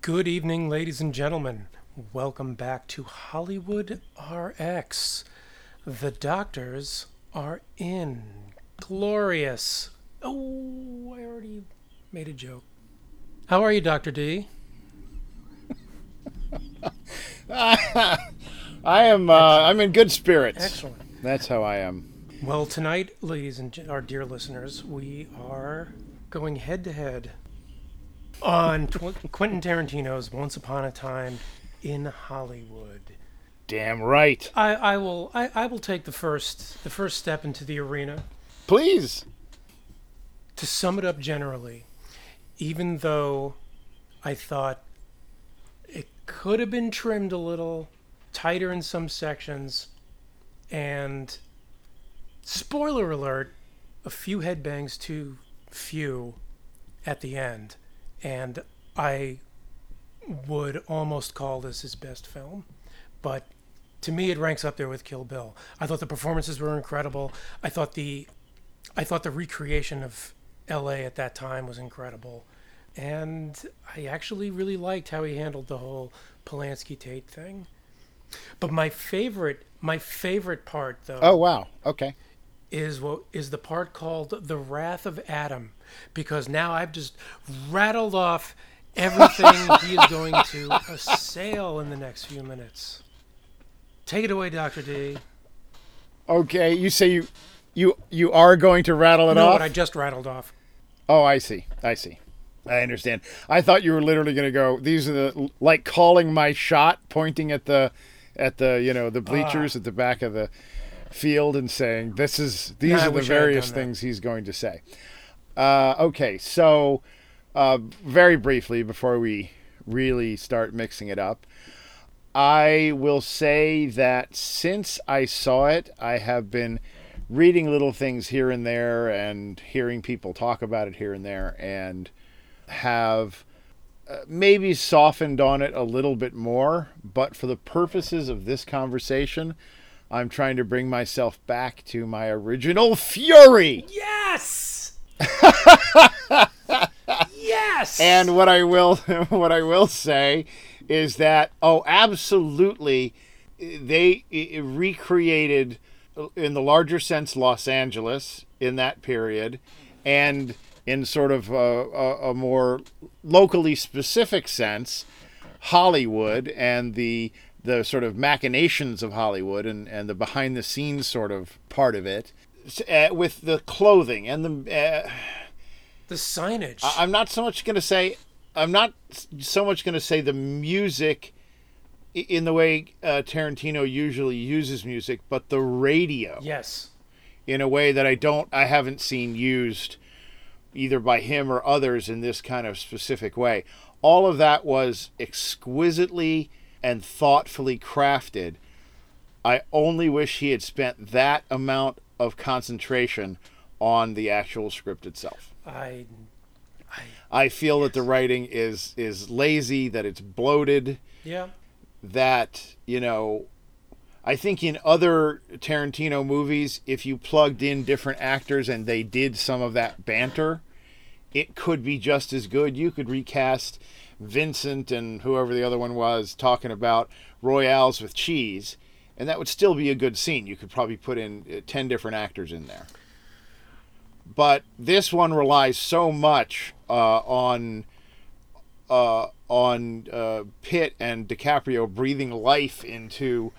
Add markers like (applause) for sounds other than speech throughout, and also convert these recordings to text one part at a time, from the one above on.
Good evening, ladies and gentlemen. Welcome back to Hollywood RX. The doctors are in. Glorious. Oh, I already made a joke. How are you, Dr. D? (laughs) I am. Uh, I'm in good spirits. Excellent. That's how I am. Well, tonight, ladies and our dear listeners, we are going head to head on Tw- Quentin Tarantino's Once Upon a Time in Hollywood. Damn right. I, I will I, I will take the first the first step into the arena. Please. To sum it up generally, even though I thought it could have been trimmed a little tighter in some sections, and spoiler alert, a few headbangs too few at the end, and I would almost call this his best film, but to me it ranks up there with Kill Bill. I thought the performances were incredible. I thought the I thought the recreation of LA at that time was incredible. And I actually really liked how he handled the whole Polanski Tate thing. But my favorite my favorite part though Oh wow. Okay. Is what is the part called the wrath of adam because now i've just rattled off everything (laughs) he is going to assail in the next few minutes take it away dr d Okay. You say you, you, you are going to rattle it no off. what i just rattled off Oh, I see. I see. I understand. I thought you were literally going to go. These are the like calling my shot, pointing at the, at the you know the ah. bleachers at the back of the field and saying this is these Yeah, are the wish I had various things he's going to say. Uh, okay, so uh, very briefly before we really start mixing it up, I will say that since I saw it, I have been reading little things here and there and hearing people talk about it here and there and have uh, maybe softened on it a little bit more. But for the purposes of this conversation, I'm trying to bring myself back to my original fury. yes (laughs) yes And what I will (laughs) what I will say is that oh absolutely they recreated uh, in the larger sense Los Angeles in that period and in sort of a, a, a more locally specific sense Hollywood and the the sort of machinations of Hollywood and, and the behind the scenes sort of part of it uh, with the clothing and the uh, the signage. I- I'm not so much going to say I'm not so much going to say the music in the way uh, Tarantino usually uses music, but the radio. Yes. In a way that I don't I haven't seen used either by him or others in this kind of specific way. All of that was exquisitely and thoughtfully crafted. I only wish he had spent that amount of concentration on the actual script itself. i I feel that the writing is is lazy, that it's bloated, yeah that you know I think in other Tarantino movies if you plugged in different actors and they did some of that banter, it could be just as good. You could recast Vincent and whoever the other one was talking about royales with cheese and that would still be a good scene. You could probably put in uh, 10 different actors in there. But this one relies so much uh, on uh, on uh, Pitt and DiCaprio breathing life into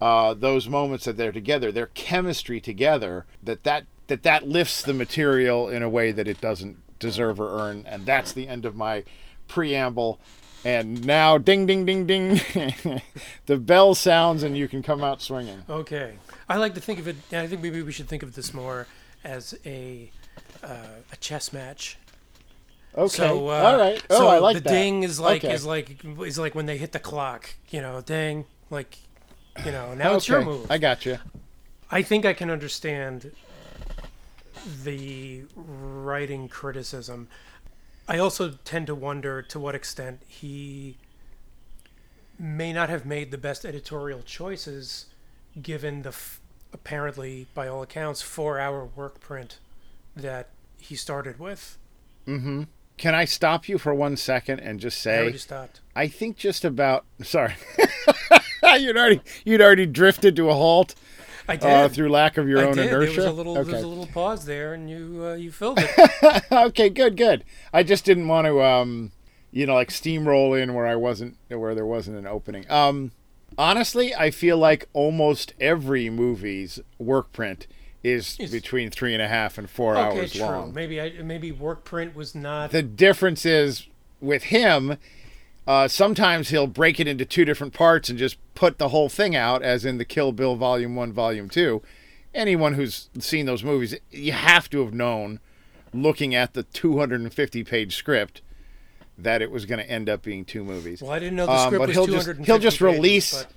uh, those moments that they're together, their chemistry together, that that that that lifts the material in a way that it doesn't deserve or earn, and that's the end of my preamble. And now, ding, ding, ding, ding, (laughs) the bell sounds, and you can come out swinging. okay i like to think of it i think maybe we should think of this more as a uh, a chess match Okay, So, uh, all right. Oh, so I like the that. ding is like Okay. is like is like when they hit the clock. You know, ding. Like, you know, now it's your move. I got you. I think I can understand the writing criticism. I also tend to wonder to what extent he may not have made the best editorial choices given the f- apparently, by all accounts, four hour work print that he started with. Mhm. Can I stop you for one second and just I say stopped. I think just about sorry. (laughs) you'd already you'd already drifted to a halt I did. uh, through lack of your I own did. inertia. There was a little, there was a little pause there, and you, uh, you filled it. (laughs) okay, good, good. I just didn't want to, um, you know, like steamroll in where I wasn't, where there wasn't an opening. Um, honestly, I feel like almost every movie's work print is Is- between three and a half and four okay, hours true. long. Maybe I, maybe work print was not. The difference is with him. Uh, sometimes he'll break it into two different parts and just put the whole thing out, as in the Kill Bill Volume One, Volume Two. Anyone who's seen those movies, you have to have known, looking at the 250 page script, that it was going to end up being two movies. well, I didn't know the Um, script but was he'll just he'll just pages, release. but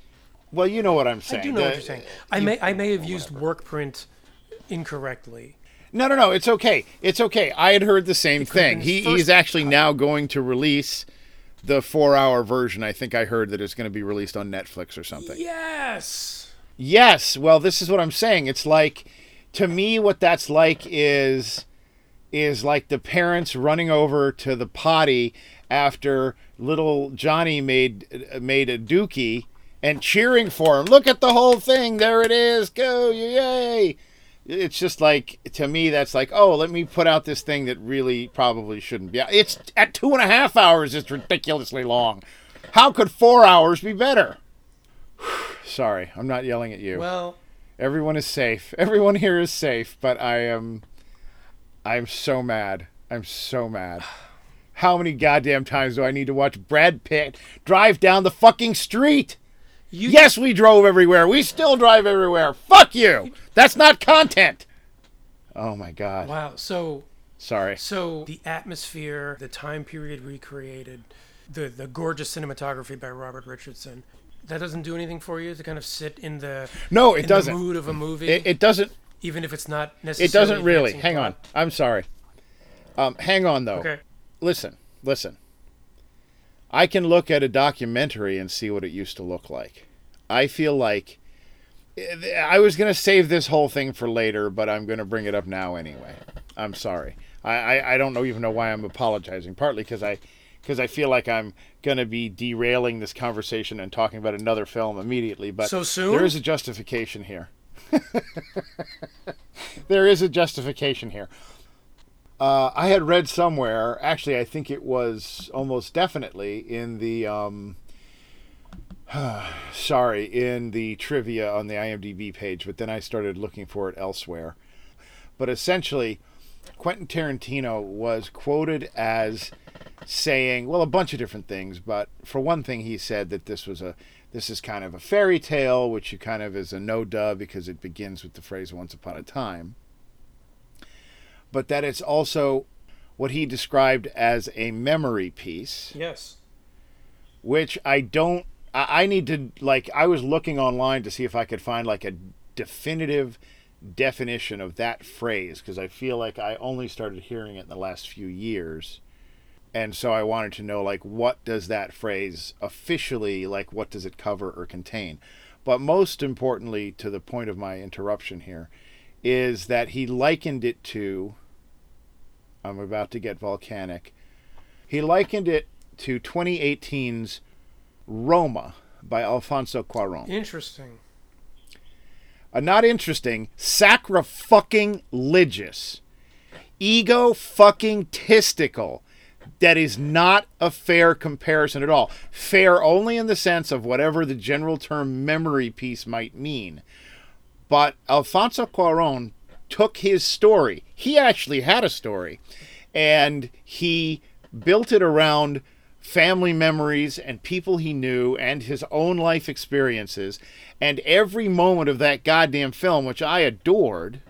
Well, you know what I'm saying. I do know what you're saying. I may, I may have used work print incorrectly. No, no, no. It's okay. It's okay. I had heard the same thing. He, first he's actually now going to release the four-hour version. I think I heard that it's going to be released on Netflix or something. Yes. Yes. Well, this is what I'm saying. It's like, to me, what that's like is, is like the parents running over to the potty after little Johnny made made a dookie and cheering for him. Look at the whole thing. There it is. Go yay! It's just like to me that's like oh let me put out this thing that really probably shouldn't be. It's at two and a half hours. It's ridiculously long. How could four hours be better? (sighs) Sorry, I'm not yelling at you. Well, Everyone is safe. (laughs) Everyone here is safe, but I am I'm so mad. I'm so mad. How many goddamn times do I need to watch Brad Pitt drive down the fucking street? You. Yes, we drove everywhere. We still drive everywhere. Fuck you. That's not content. Oh my god. Wow. So, Sorry. so the atmosphere, the time period recreated, the the gorgeous cinematography by Robert Richardson. That doesn't do anything for you to kind of sit in the No, it doesn't. the mood of a movie, It, it doesn't even if it's not necessarily. it doesn't really. Hang on. I'm sorry. Um hang on though. Okay. listen, listen. I can look at a documentary and see what it used to look like. I feel like I was going to save this whole thing for later, but I'm going to bring it up now anyway. I'm sorry. I, I, I don't know even know why I'm apologizing. Partly because I because I feel like I'm going to be derailing this conversation and talking about another film immediately. But So soon? there is a justification here. (laughs) there is a justification here. Uh, I had read somewhere, actually, I think it was almost definitely in the, um, (sighs) sorry, in the trivia on the IMDb page, but then I started looking for it elsewhere. But essentially, Quentin Tarantino was quoted as saying, well, a bunch of different things, but for one thing, he said that this was a this is kind of a fairy tale, which you kind of is a no duh because it begins with the phrase "once upon a time," but that it's also what he described as a memory piece Yes. which I don't. I, I need to like. I was looking online to see if I could find like a definitive definition of that phrase because I feel like I only started hearing it in the last few years, and so I wanted to know like what does that phrase officially like? What does it cover or contain? But most importantly, to the point of my interruption here, is that he likened it to. I'm about to get volcanic. He likened it to 2018's Roma by Alfonso Cuaron. Interesting. Uh, not interesting, sacra fucking ligious, ego fucking testicle. That is not a fair comparison at all. Fair only in the sense of whatever the general term memory piece might mean. But Alfonso Cuaron took his story. He actually had a story, and he built it around family memories and people he knew and his own life experiences. And every moment of that goddamn film, which I adored,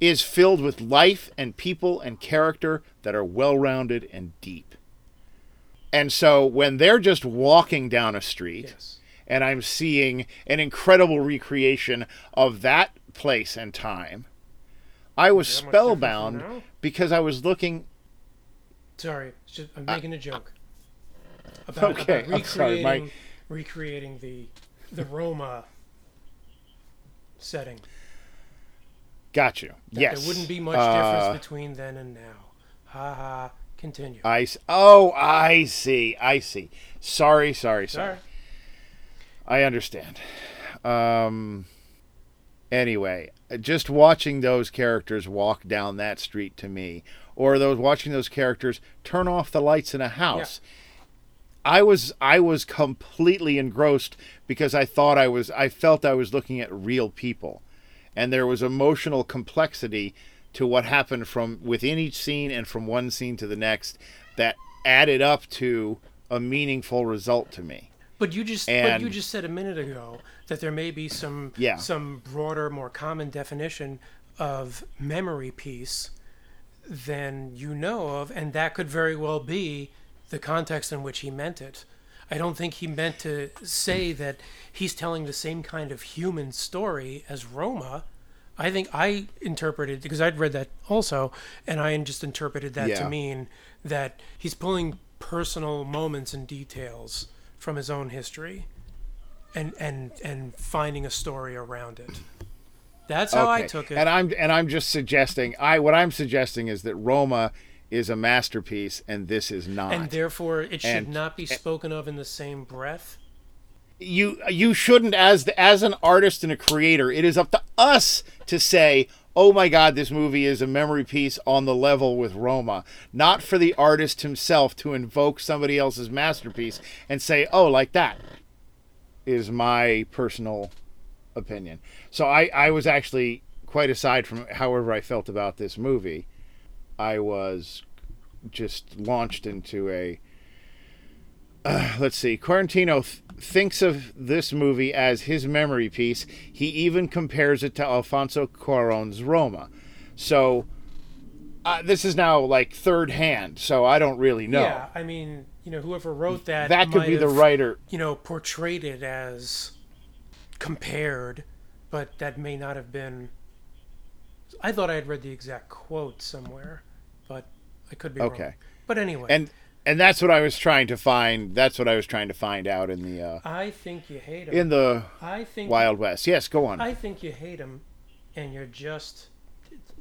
is filled with life and people and character that are well rounded and deep. And so when they're just walking down a street, Yes. and I'm seeing an incredible recreation of that place and time, I was Is that much different from spellbound because I was looking. Sorry, just, I'm making a joke. About, (laughs) Okay, about I'm sorry, recreating, my- recreating the the Roma setting. Got you. That yes. There wouldn't be much Uh, difference between then and now. Ha ha. Continue. I oh, I see. I see. Sorry, sorry, sorry. Sorry. I understand. Um. Anyway, just watching those characters walk down that street to me, or those watching those characters turn off the lights in a house. I was I was completely engrossed because I thought I was I felt I was looking at real people, and there was emotional complexity to what happened from within each scene and from one scene to the next that added up to a meaningful result to me. But you just but you just said a minute ago that there may be some Yeah. some broader, more common definition of memory piece than you know of, and that could very well be the context in which he meant it. I don't think he meant to say that he's telling the same kind of human story as Roma. I think I interpreted because I'd read that also, and I just interpreted that Yeah. to mean that he's pulling personal moments and details from his own history and and and finding a story around it. That's how I took it. And I'm and I'm just suggesting I what I'm suggesting is that Roma is a masterpiece and this is not. and therefore it should And- not be spoken of in the same breath. you you shouldn't as the, as an artist and a creator it is up to us to say oh my god this movie is a memory piece on the level with roma not for the artist himself to invoke somebody else's masterpiece and say oh like that is my personal opinion so i i was actually quite aside from however i felt about this movie i was just launched into a let's see. Quarantino th- thinks of this movie as his memory piece. He even compares it to Alfonso Cuarón's Roma. So uh, this is now like third hand. So I don't really know. Yeah, I mean, you know, whoever wrote that that could be the have, writer. You know, portrayed it as compared, but that may not have been. I thought I had read the exact quote somewhere, but I could be wrong. Okay. But anyway, And and that's what I was trying to find. That's what I was trying to find out in the uh, I think you hate him. in the I think Wild West. Yes, go on. I think you hate him, and you're just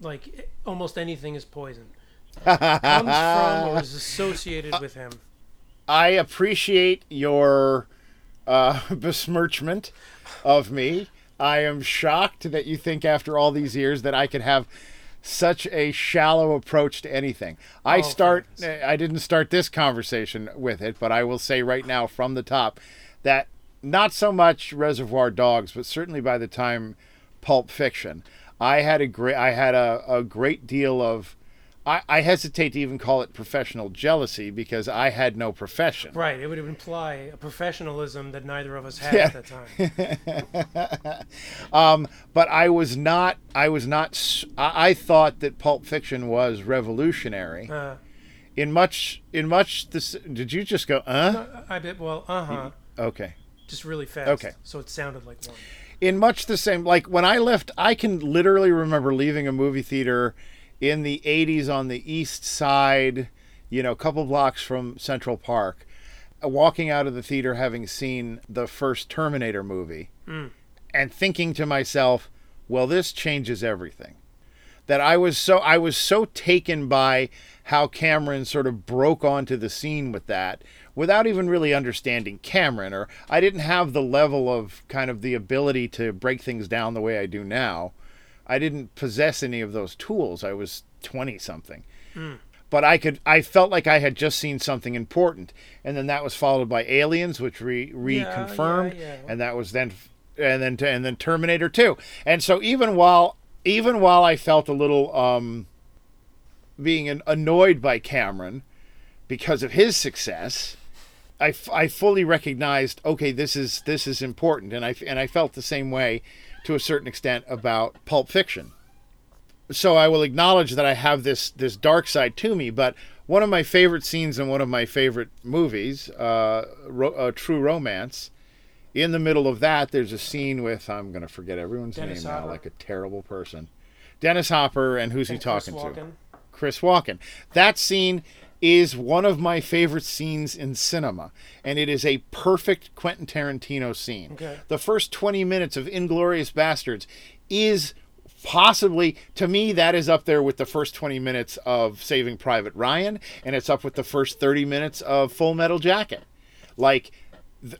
like almost anything is poison. Comes from or is associated with him. (laughs) I appreciate your uh, (laughs) besmirchment of me. I am shocked that you think after all these years that I could have such a shallow approach to anything. I Oh, start thanks. I didn't start this conversation with it, but I will say right now from the top that not so much Reservoir Dogs, but certainly by the time Pulp Fiction, I had a great I had a, a great deal of I, I hesitate to even call it professional jealousy because I had no profession. Right. It would imply a professionalism that neither of us had Yeah. at that time. (laughs) Um, but I was not. I was not. I thought that Pulp Fiction was revolutionary Uh, in much. In much. This. Did you just go? Uh. I bet. Well, uh huh. Okay. Just really fast. Okay. So it sounded like one. In much the same. Like when I left, I can literally remember leaving a movie theater in the '80s on the East Side. You know, a couple blocks from Central Park. uh, Walking out of the theater, having seen the first Terminator movie, and thinking to myself, "Well, this changes everything." that I was so I was so taken by how Cameron sort of broke onto the scene with that without even really understanding Cameron or I didn't have the level of kind of the ability to break things down the way I do now. I didn't possess any of those tools. I was 20 something. But I could I felt like I had just seen something important and then that was followed by Aliens which re reconfirmed yeah. and that was then and then and then Terminator 2. And so even while even while I felt a little um, being an, annoyed by Cameron because of his success, I, f- I fully recognized okay this is this is important and I and I felt the same way to a certain extent about Pulp Fiction. So I will acknowledge that I have this this dark side to me, but one of my favorite scenes in one of my favorite movies, uh, ro- uh, True Romance, in the middle of that, there's a scene with I'm going to forget everyone's Dennis name now, like a terrible person. Dennis Hopper, and who's he And Chris talking to? Chris Walken. That scene is one of my favorite scenes in cinema, and it is a perfect Quentin Tarantino scene. Okay. The first 20 minutes of Inglourious Basterds is possibly to me that is up there with the first 20 minutes of saving private ryan and it's up with the first 30 minutes of full metal jacket like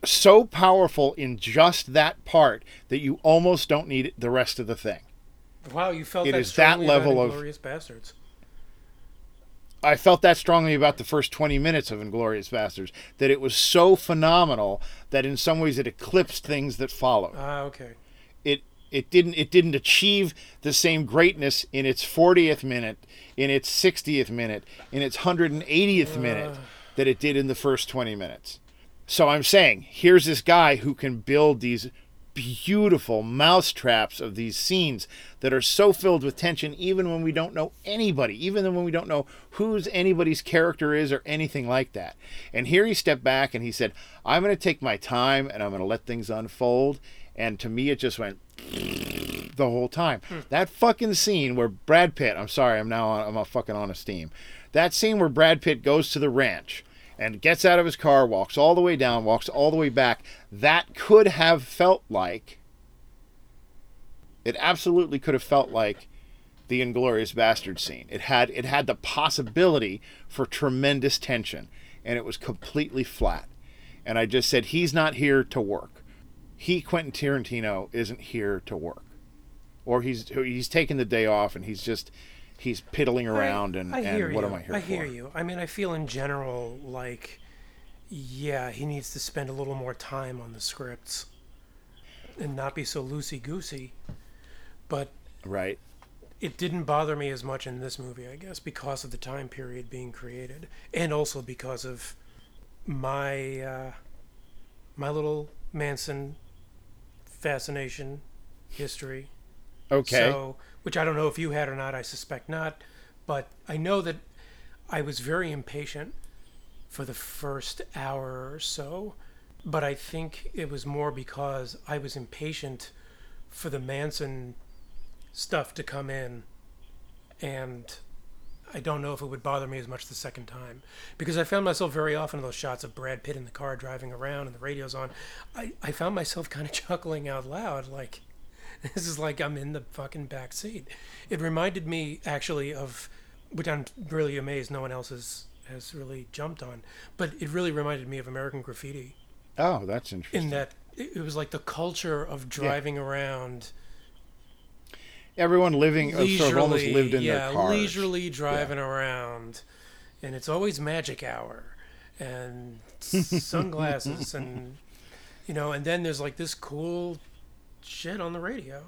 so powerful in just that part that you almost don't need the rest of the thing Wow, you felt It that is that level of- Inglourious Basterds. I felt that strongly about the first 20 minutes of Inglourious Basterds that it was so phenomenal that in some ways it eclipsed things that followed. Ah, okay. It it didn't it didn't achieve the same greatness in its 40th minute, in its 60th minute, in its 180th minute that it did in the first 20 minutes. So I'm saying, here's this guy who can build these beautiful mousetraps of these scenes that are so filled with tension even when we don't know anybody even when we don't know whose anybody's character is or anything like that. And here he stepped back and he said i'm going to take my time and i'm going to let things unfold. And to me it just went (laughs) the whole time. Hmm. That fucking scene where brad pitt i'm sorry i'm now on, i'm a fucking on a steam. That scene where brad pitt goes to the ranch and gets out of his car, walks all the way down, walks all the way back. That could have felt like it absolutely could have felt like the Inglourious Basterd scene. It had it had the possibility for tremendous tension, and it was completely flat. And I just said he's not here to work. He Quentin Tarantino isn't here to work, or he's he's taking the day off and he's just he's piddling around and, I and what you. am I here I for? hear you. I mean, I feel in general like, yeah, he needs to spend a little more time on the scripts and not be so loosey goosey. But Right. it didn't bother me as much in this movie, I guess, because of the time period being created, and also because of my uh, my little Manson fascination history. Okay. So, which I don't know if you had or not. I suspect not, but I know that I was very impatient for the first hour or so. But I think it was more because I was impatient for the Manson stuff to come in, and I don't know if it would bother me as much the second time because I found myself very often in those shots of Brad Pitt in the car driving around and the radio's on. I, I found myself (laughs) kind of chuckling out loud, like (laughs) this is like I'm in the fucking back seat. It reminded me actually of, which I'm really amazed no one else has has really jumped on, but it really reminded me of American Graffiti oh, that's interesting. in that it was like the culture of driving around Everyone living uh, sort of almost leisurely, lived in yeah, their cars. leisurely driving around, and it's always magic hour and (laughs) sunglasses and you know, and then there's like this cool shit on the radio.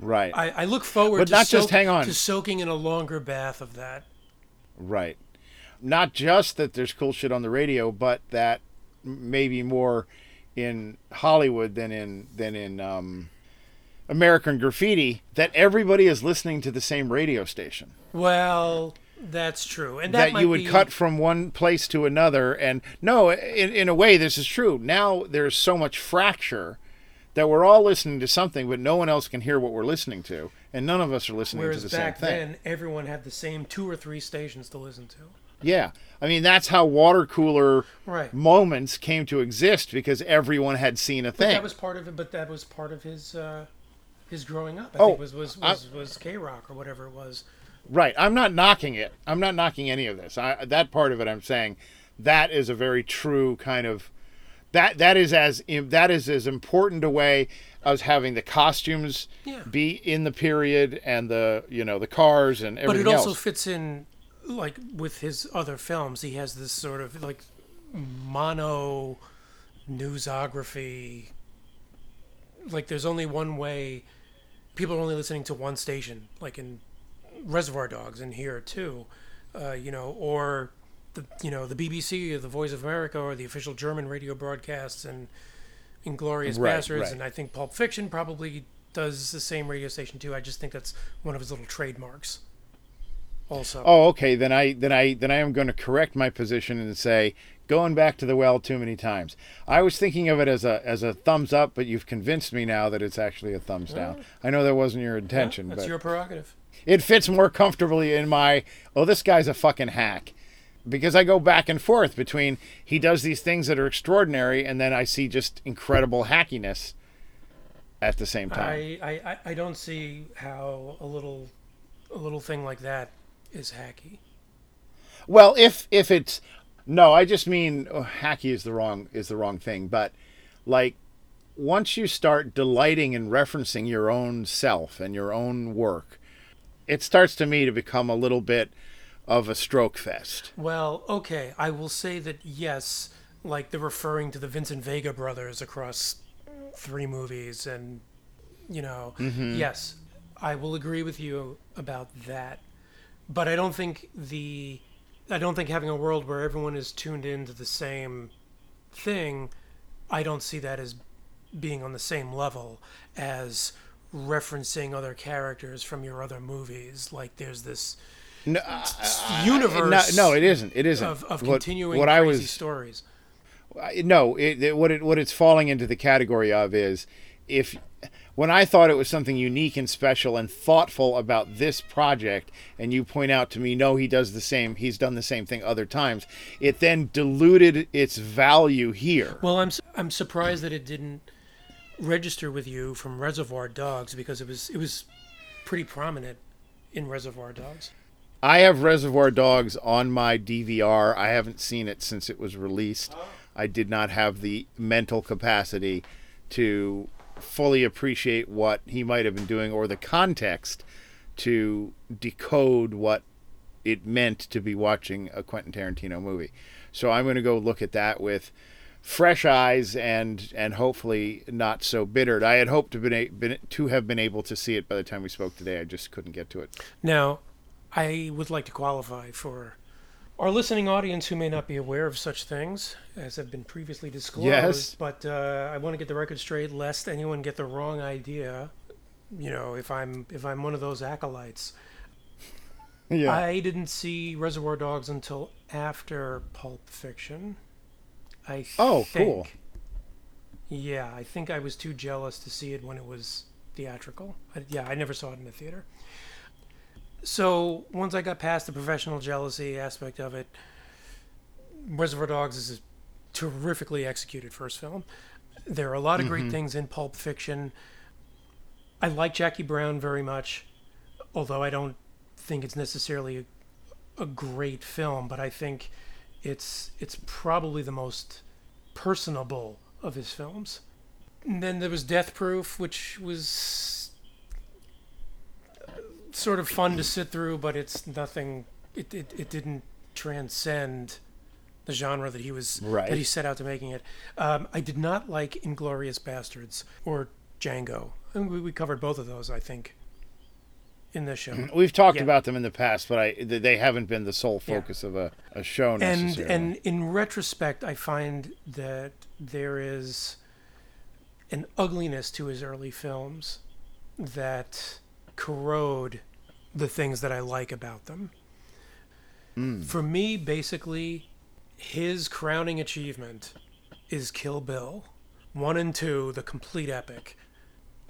Right. I, I look forward But to not just- hang on. to soaking in a longer bath of that. Right. Not just that there's cool shit on the radio, but that maybe more in Hollywood than in than in um, American Graffiti. That everybody is listening to the same radio station. Well, that's true, and that, That, you would be, cut from one place to another, and no, in, in a way, this is true. Now there's so much fracture that we're all listening to something, but no one else can hear what we're listening to, and none of us are listening Whereas to the same thing. back then, everyone had the same two or three stations to listen to. Yeah. I mean, that's how water cooler Right. moments came to exist because everyone had seen a But thing. that was part of it. But that was part of his uh, his growing up. I Oh, think was was I- was, was K Rock or whatever it was. right. I'm not knocking it. I'm not knocking any of this. I, that part of it, I'm saying that is a very true kind of that that is as that is as important a way as having the costumes Yeah. be in the period and the you know the cars and everything. But it also else. fits in like with his other films. He has this sort of like mono newsography. Like there's only one way. People are only listening to one station, like in Reservoir Dogs, and here too, uh, you know, or the you know the BBC or the Voice of America or the official German radio broadcasts and Inglourious Right, Basterds, right. and I think Pulp Fiction probably does the same radio station too. I just think that's one of his little trademarks. Also, Oh, okay. Then I then I then I am going to correct my position and say going back to the well too many times. I was thinking of it as a as a thumbs up, but you've convinced me now that it's actually a thumbs down. I know that wasn't your intention, that's but your prerogative. it fits more comfortably in my oh this guy's a fucking hack. Because I go back and forth between he does these things that are extraordinary and then I see just incredible hackiness at the same time. I, I, I- don't see how a little a little thing like that is hacky. Well, if if it's no, I just mean oh, hacky is the wrong is the wrong thing, but like once you start delighting in referencing your own self and your own work, it starts to me to become a little bit of a stroke fest. Well, okay, I will say that yes, like the referring to the Vincent Vega brothers across three movies, and you know, mm-hmm. yes, I will agree with you about that. But I don't think the, I don't think having a world where everyone is tuned into the same thing, I don't see that as being on the same level as referencing other characters from your other movies. Like there's this No, universe no, no, it isn't. It isn't. of, of What- continuing what crazy I was stories. No, it, it, what it what it's falling into the category of is if when I thought it was something unique and special and thoughtful about this project, and you point out to me, no, he does the same. He's done the same thing other times. It then diluted its value here. Well, I'm I'm surprised that it didn't register with you from Reservoir Dogs because it was it was pretty prominent in Reservoir Dogs. I have Reservoir Dogs on my DVR. I haven't seen it since it was released. Oh. I did not have the mental capacity to fully appreciate what he might have been doing or the context to decode what it meant to be watching a Quentin Tarantino movie. So I'm going to go look at that with fresh eyes and and hopefully not so bittered. I had hoped to been, a, been to have been able to see it by the time we spoke today. I just couldn't get to it. Now, I would like to qualify for our listening audience who may not be aware of such things as have been previously disclosed. Yes. But uh, I want to get the record straight, lest anyone get the wrong idea. You know, if I'm if I'm one of those acolytes. Yeah. I didn't see Reservoir Dogs until after Pulp Fiction. I Oh, think. cool. Yeah, I think I was too jealous to see it when it was theatrical. I, yeah, I never saw it in the theater. So once I got past the professional jealousy aspect of it, Reservoir Dogs is a terrifically executed first film. There are a lot of great mm-hmm. things in Pulp Fiction. I like Jackie Brown very much, although I don't think it's necessarily a, a great film, but I think it's it's probably the most personable of his films. And then there was Death Proof, which was sort of fun to sit through, but it's nothing. It it, it didn't transcend the genre that he was Right. that he set out to making it. Um, I did not like Inglourious Basterds or Django. And we, we covered both of those, I think, in this show. We've talked Yeah. about them in the past, but I they haven't been the sole Yeah. focus of a, a show and and in retrospect, I find that there is an ugliness to his early films that corrode the things that I like about them. For me, basically, his crowning achievement is Kill Bill, one and two, the complete epic.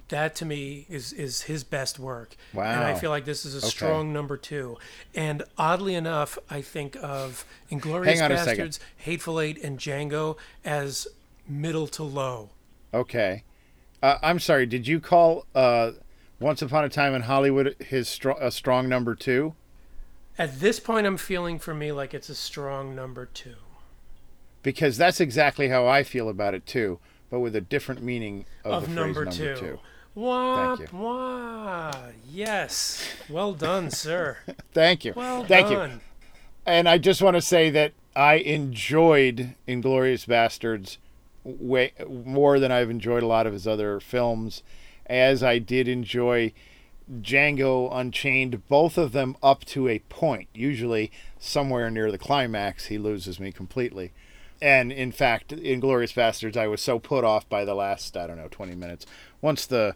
That to me is is his best work, and I feel like this is a Okay. strong number two. And oddly enough, I think of Inglourious Hang on a second. Basterds, Hateful Eight, and Django as middle to low. okay, uh, I'm sorry. Did you call uh, Once Upon a Time in Hollywood his stro- a strong number two? At this point, I'm feeling for me like it's a strong number two. Because that's exactly how I feel about it too, but with a different meaning of, Of the phrase number, number two. two. Wah, Thank you. wah. Yes. Well done, (laughs) sir. Thank you. Well Thank you. done. And I just want to say that I enjoyed Inglourious Basterds way more than I've enjoyed a lot of his other films, as I did enjoy Django Unchained, both of them up to a point. Usually, somewhere near the climax, he loses me completely. And in fact, Inglourious Basterds, I was so put off by the last, I don't know, 20 minutes. Once the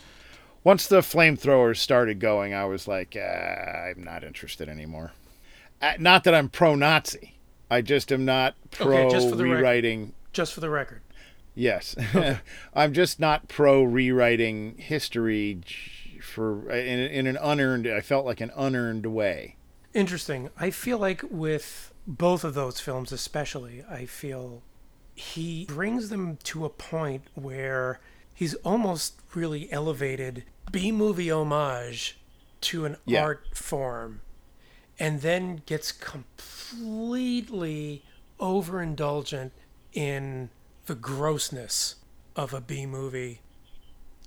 once the flamethrowers started going, I was like, uh, I'm not interested anymore. Uh, not that I'm pro-Nazi. I just am not pro Okay, just for the rec- rewriting. Just for the record. Yes, (laughs) I'm just not pro rewriting history for in, in an unearned. I felt like an unearned way. Interesting. I feel like with both of those films, especially, I feel he brings them to a point where he's almost really elevated B movie homage to an Yeah. art form and then gets completely overindulgent in the grossness of a B movie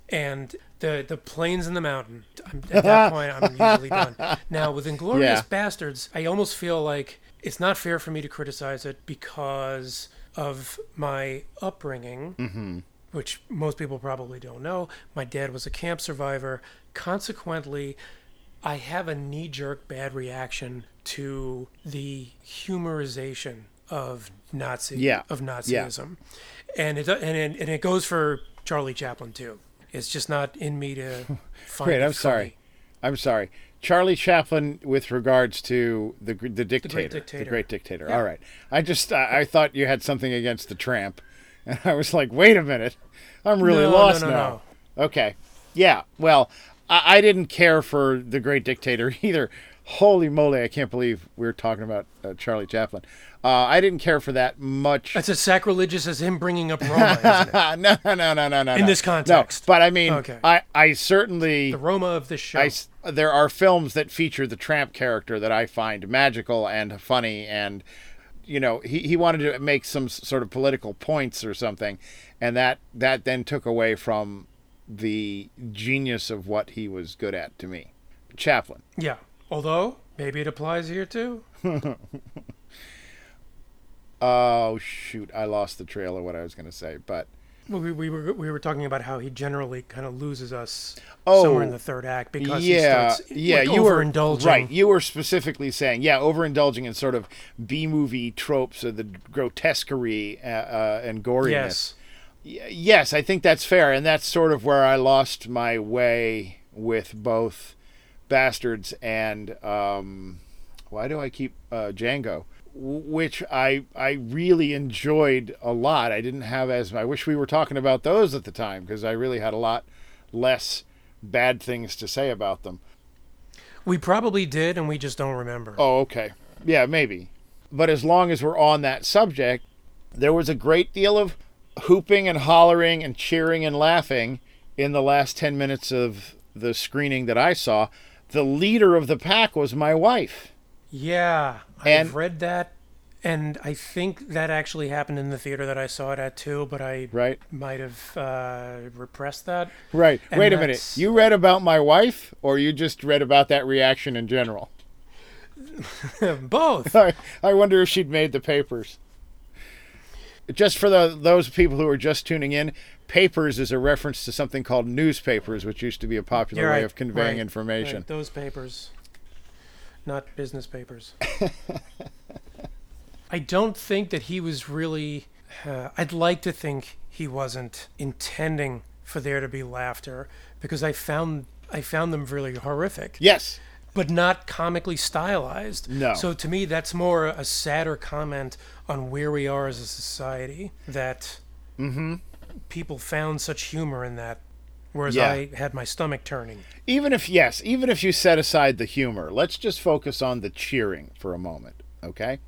and the the plains and the mountain. I'm, at that (laughs) point, I'm usually done. Now with Inglourious Yeah. Basterds, I almost feel like it's not fair for me to criticize it because of my upbringing, mm-hmm. which most people probably don't know. My dad was a camp survivor. Consequently, I have a knee jerk bad reaction to the humorization of Nazi Yeah. of Yeah. Nazism, and it and it, and it goes for Charlie Chaplin too. It's just not in me to (laughs) find. It I'm sorry. I'm sorry. Charlie Chaplin, with regards to the the dictator, the Dictator. great dictator. Yeah. All right. I just I, I thought you had something against the tramp, (laughs) and I was like, wait a minute, I'm really No, no, lost no, now. Okay. Yeah. Well, I, I didn't care for the great dictator (laughs) either. Holy moly! I can't believe we are talking about uh, Charlie Chaplin. Uh, I didn't care for that much. That's as sacrilegious as him bringing up Roma, isn't it? (laughs) no, no, no, no, no, no. In this context. No, but I mean, Okay. I, I certainly The Roma of this show. I there are films that feature the tramp character that I find magical and funny and you know he, he wanted to make some sort of political points or something and that that then took away from the genius of what he was good at to me chaplin yeah. Although maybe it applies here too. (laughs) oh shoot i lost the trail of what i was going to say but Well, We, we were we were talking about how he generally kind of loses us Oh, somewhere in the third act because yeah, he starts yeah, like, you were overindulging. right. You were specifically saying, yeah, overindulging in sort of B movie tropes of the grotesquerie uh, uh, and goriness. Yes. Y- yes, I think that's fair, and that's sort of where I lost my way with both Basterds and um, why do I keep uh, Django, which I I really enjoyed a lot. I didn't have as I wish we were talking about those at the time because I really had a lot less bad things to say about them. We probably did, and we just don't remember. Oh, okay. Yeah, maybe. But as long as we're on that subject, there was a great deal of hooping and hollering and cheering and laughing in the last 10 minutes of the screening that I saw. The leader of the pack was my wife. Yeah, And- I've read that, and I think that actually happened in the theater that I saw it at too. But I Right? might have uh, repressed that. Right. And Wait a minute. You read about my wife or you just read about that reaction in general? (laughs) Both. I, (laughs) I wonder if she'd made the papers. Just for the those people who are just tuning in, papers is a reference to something called newspapers, which used to be a popular You're way right, of conveying right, information. Right, those papers, not business papers. (laughs) I don't think that he was really. Uh, I'd like to think he wasn't intending for there to be laughter because I found I found them really horrific, Yes. But not comically stylized. No. So to me, that's more a sadder comment on where we are as a society that Mm-hmm. people found such humor in that, whereas Yeah. I had my stomach turning. Even if yes, even if you set aside the humor, let's just focus on the cheering for a moment, okay?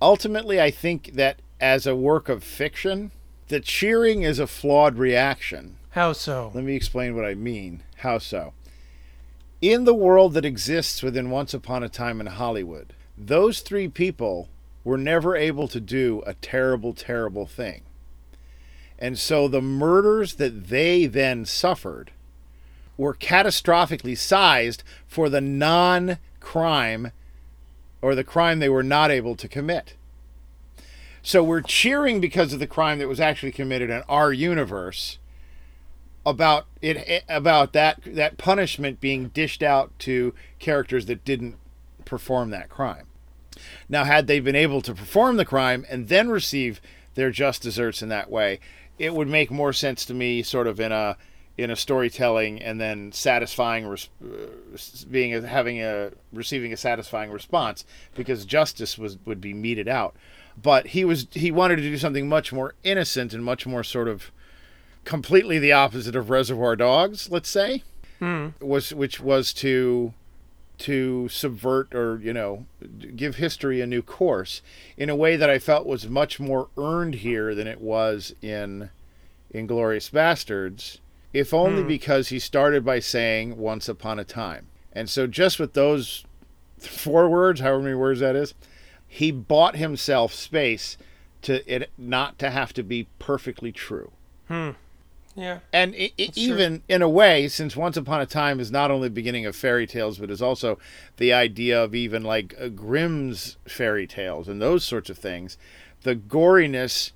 Ultimately, I think that as a work of fiction, the cheering is a flawed reaction. How so? Let me explain what I mean. How so? In the world that exists within Once Upon a Time in Hollywood, those three people were never able to do a terrible, terrible thing. And so the murders that they then suffered were catastrophically sized for the non crime or the crime they were not able to commit. So we're cheering because of the crime that was actually committed in our universe about it about that that punishment being dished out to characters that didn't perform that crime. Now, had they been able to perform the crime and then receive their just desserts in that way, it would make more sense to me, sort of in a in a storytelling and then satisfying uh, being having a receiving a satisfying response because justice was would be meted out. But he was he wanted to do something much more innocent and much more sort of completely the opposite of Reservoir Dogs, let's say, hmm. was which was to to subvert or you know give history a new course in a way that I felt was much more earned here than it was in Inglourious Basterds, if only hmm. because he started by saying once upon a time. And so just with those four words, however many words that is, he bought himself space to it not to have to be perfectly true. Hmm. Yeah. And i i true. even in a way, since Once Upon a Time is not only the beginning of fairy tales, but is also the idea of even like uh, Grimm's fairy tales and those sorts of things, the goriness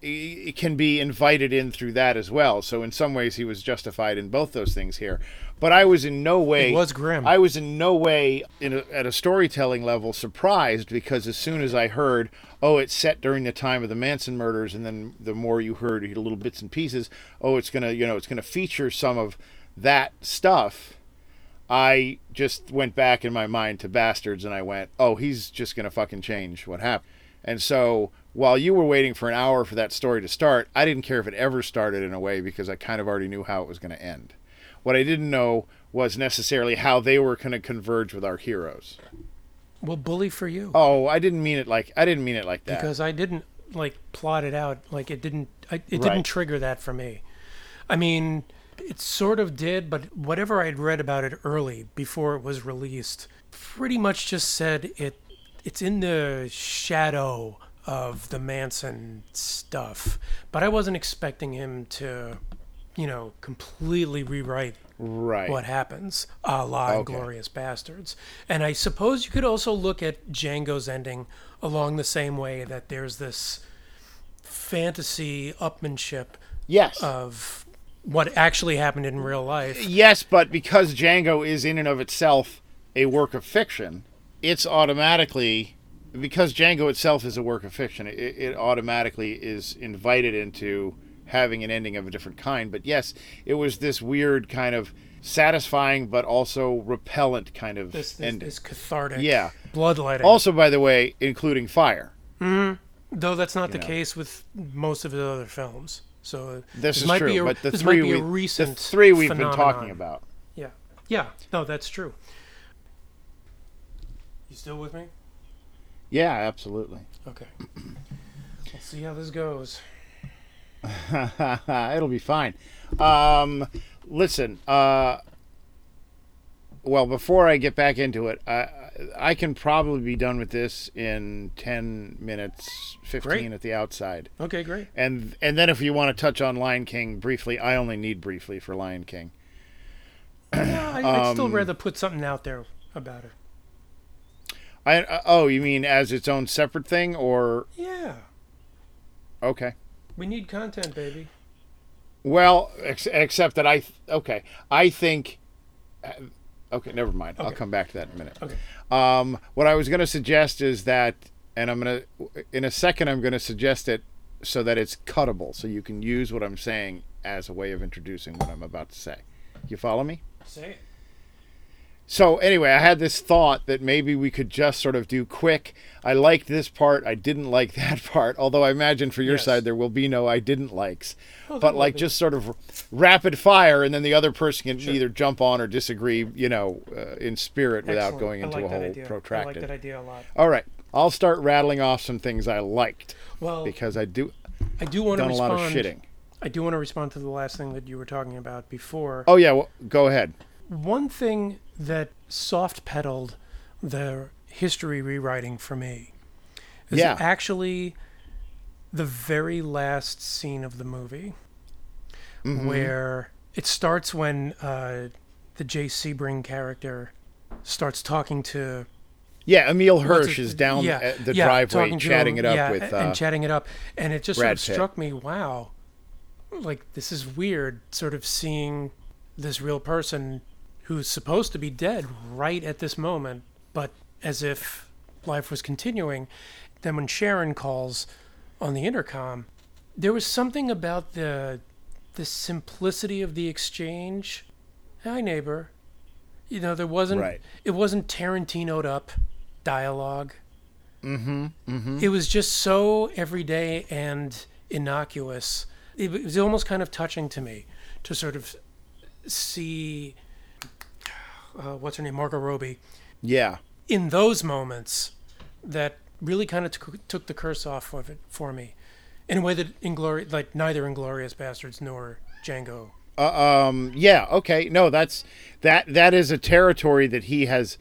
it can be invited in through that as well. So in some ways, he was justified in both those things here. But I was in no way It was grim. I was in no way in a, at a storytelling level surprised because as soon as I heard, oh, it's set during the time of the Manson murders, and then the more you heard little bits and pieces, oh, it's gonna you know it's gonna feature some of that stuff. I just went back in my mind to Basterds, and I went, oh, he's just gonna fucking change what happened. And so while you were waiting for an hour for that story to start, I didn't care if it ever started in a way because I kind of already knew how it was going to end. What I didn't know was necessarily how they were going to converge with our heroes. Well, bully for you. Oh, I didn't mean it like I didn't mean it like that. because I didn't like plot it out. Like it didn't. I, it Right. didn't trigger that for me. I mean, it sort of did, but whatever I'd read about it early before it was released, pretty much just said it. It's in the shadow of the Manson stuff, but I wasn't expecting him to, you know, completely rewrite right. what happens, a la Okay. Inglourious Basterds. And I suppose you could also look at Django's ending along the same way that there's this fantasy upmanship Yes. of what actually happened in real life. yes, but because Django is in and of itself a work of fiction, it's automatically because Django itself is a work of fiction. It, it automatically is invited into having an ending of a different kind. But yes, it was this weird kind of satisfying but also repellent kind of This, this, ending. this cathartic Yeah. bloodletting. Also, by the way, including fire. Hmm. Though that's not the know. case with most of his other films. So This is might true, be a, but the this three we, recent the three we've been talking about. Yeah. Yeah. No, that's true. You still with me? Yeah, absolutely. Okay. (clears throat) Let's see how this goes. (laughs) It'll be fine. Um, listen, uh, well, before I get back into it, I, I can probably be done with this in 10 minutes, 15 Great. at the outside. Okay, great. And and then if you want to touch on Lion King briefly, I only need briefly for Lion King. Yeah, I, I'd (clears throat) still Um, rather put something out there about it. I uh, oh, you mean as its own separate thing or Yeah, okay. We need content, baby. Well, ex- except that I okay, I think uh, okay, never mind. I'll come back to that in a minute. Okay. Um, what I was going to suggest is that, and I'm going to, in a second, I'm going to suggest it so that it's cuttable, so you can use what I'm saying as a way of introducing what I'm about to say. You follow me? Say it. So anyway, I had this thought that maybe we could just sort of do quick. I liked this part. I didn't like (laughs) that part. Although I imagine for your Yes. side there will be no I didn't likes. Oh, but like just sort of rapid fire, and then the other person can Sure. either jump on or disagree, you know, uh, in spirit without going into like a whole idea. I protracted. like that idea a lot. All right, I'll start rattling off some things I liked Well, because I do I do want to done a respond. lot of shitting. I do want to respond to the last thing that you were talking about before. Oh yeah, well, go ahead. One thing that soft pedaled the history rewriting for me is Yeah. actually the very last scene of the movie Mm-hmm. where it starts when uh, the Jay Sebring character starts talking to Yeah, Emile Hirsch is down yeah, at the yeah, driveway chatting him, it up yeah, with. a- and Uh, chatting it up, and it just Brad sort of struck me. Wow, like this is weird. Sort of seeing this real person who's supposed to be dead right at this moment, but as if life was continuing. Then when Sharon calls on the intercom, there was something about the the simplicity of the exchange. Hi, neighbor. You know, there wasn't Right. it wasn't Tarantinoed up dialogue. mm-hmm. Mm-hmm. It was just so everyday and innocuous. It was almost kind of touching to me to sort of see uh, what's her name, Margot Robbie, Yeah. in those moments that really kind of took took the curse off of it for me. in a way that Inglourious, like neither Inglourious Basterds nor Django. Uh, um, yeah, okay, no, that's that that is a territory that he has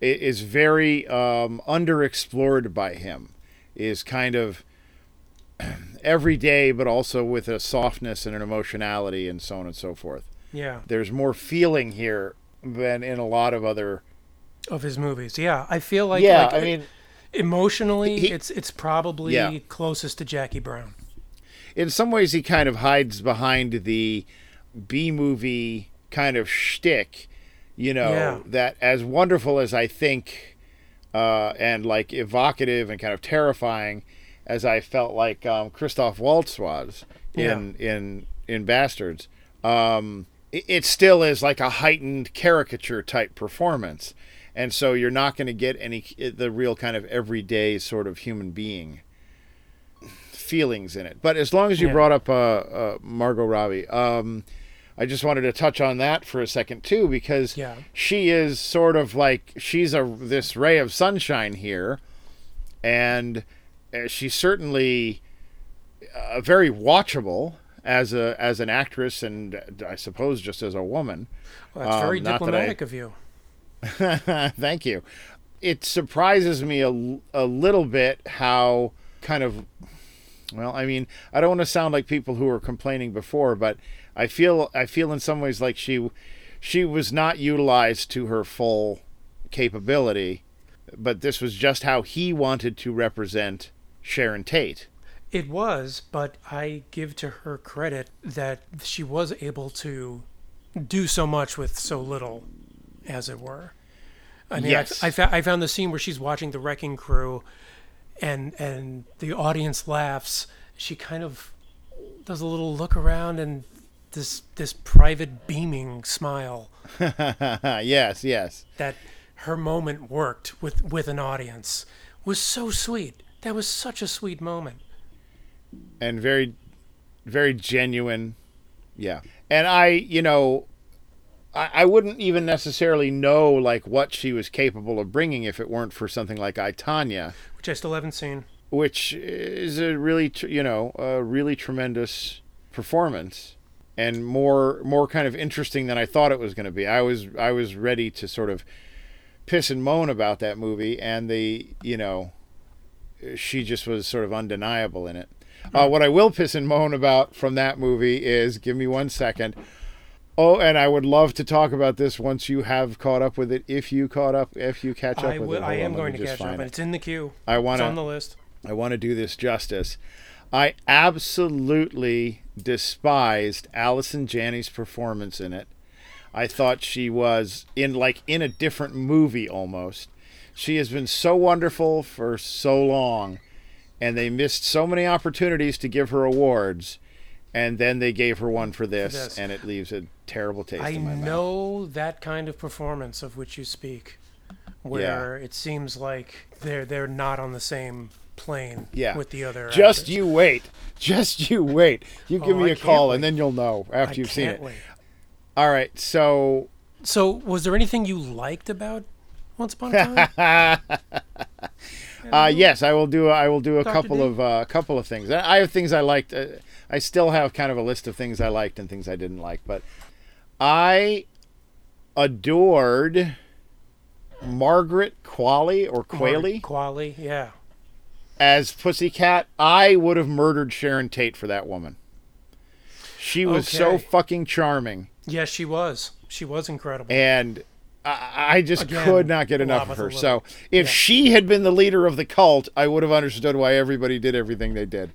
is very um, underexplored by him. Is kind of (clears throat) everyday, but also with a softness and an emotionality and so on and so forth. Yeah, There's more feeling here than in a lot of other. of his movies. Yeah, I feel like yeah, like, I mean, emotionally, he- it's it's probably Yeah. closest to Jackie Brown. in some ways he kind of hides behind the B movie kind of shtick, you know, Yeah. that as wonderful as I think uh, and like evocative and kind of terrifying as I felt like um, Christoph Waltz was in in in Basterds, um, it, still is like a heightened caricature type performance, and so you're not going to get any the real kind of everyday sort of human being feelings in it. But as long as you Yeah. brought up uh, uh, Margot Robbie, um, I just wanted to touch on that for a second too, because Yeah. she is sort of like she's a this ray of sunshine here, and uh, she's certainly uh, very watchable as a as an actress, and I suppose just as a woman. Well, that's very Um, that I- diplomatic of you. (laughs) Thank you. It surprises me a, a little bit how kind of well, I mean, I don't want to sound like people who were complaining before, but I feel I feel in some ways like she she was not utilized to her full capability, but this was just how he wanted to represent Sharon Tate. It was, but I give to her credit that she was able to do so much with so little, as it were. I mean, Yes. I, I, fa- I found the scene where she's watching the wrecking crew, and and the audience laughs. She kind of does a little look around and this this private beaming smile (laughs) yes, yes. that her moment worked with with an audience was so sweet. That was such a sweet moment. And very very genuine. Yeah. And i you know I, I wouldn't even necessarily know like what she was capable of bringing if it weren't for something like i Tonya Which I still haven't seen. which is a really you know a really tremendous performance and more more kind of interesting than i thought it was going to be. I was i was ready to sort of piss and moan about that movie and the you know she just was sort of undeniable in it uh, what i will piss and moan about from that movie is give me one second oh and i would love to talk about this once you have caught up with it if you caught up if you catch up I, with will, it I am on, going to catch up, it. it's in the queue. i It's want on the list. I want to do this justice. I absolutely despised Allison Janney's performance in it. I thought she was in like in a different movie almost. She has been so wonderful for so long and they missed so many opportunities to give her awards and then they gave her one for this, this. and it leaves a terrible taste I in my mouth. I know that kind of performance of which you speak, where it seems like they're they're not on the same plane Yeah. with the other. Just actors. you wait. Just you wait. You give Oh, me I a call wait. and then you'll know after I you've seen it. wait. All right. So So, was there anything you liked about Once Upon a (laughs) Time? Uh, yes, I will do. I will do a Dr. couple D? of uh, couple of things. I have things I liked. Uh, I still have kind of a list of things I liked and things I didn't like, but I adored Margaret Qualley or Qualley Qualley, yeah. as Pussycat. I would have murdered Sharon Tate for that woman. She was so fucking charming, Yes, she was. She was incredible. and I, I just Again, could not get enough of her. So if Yeah. she had been the leader of the cult, I would have understood why everybody did everything they did.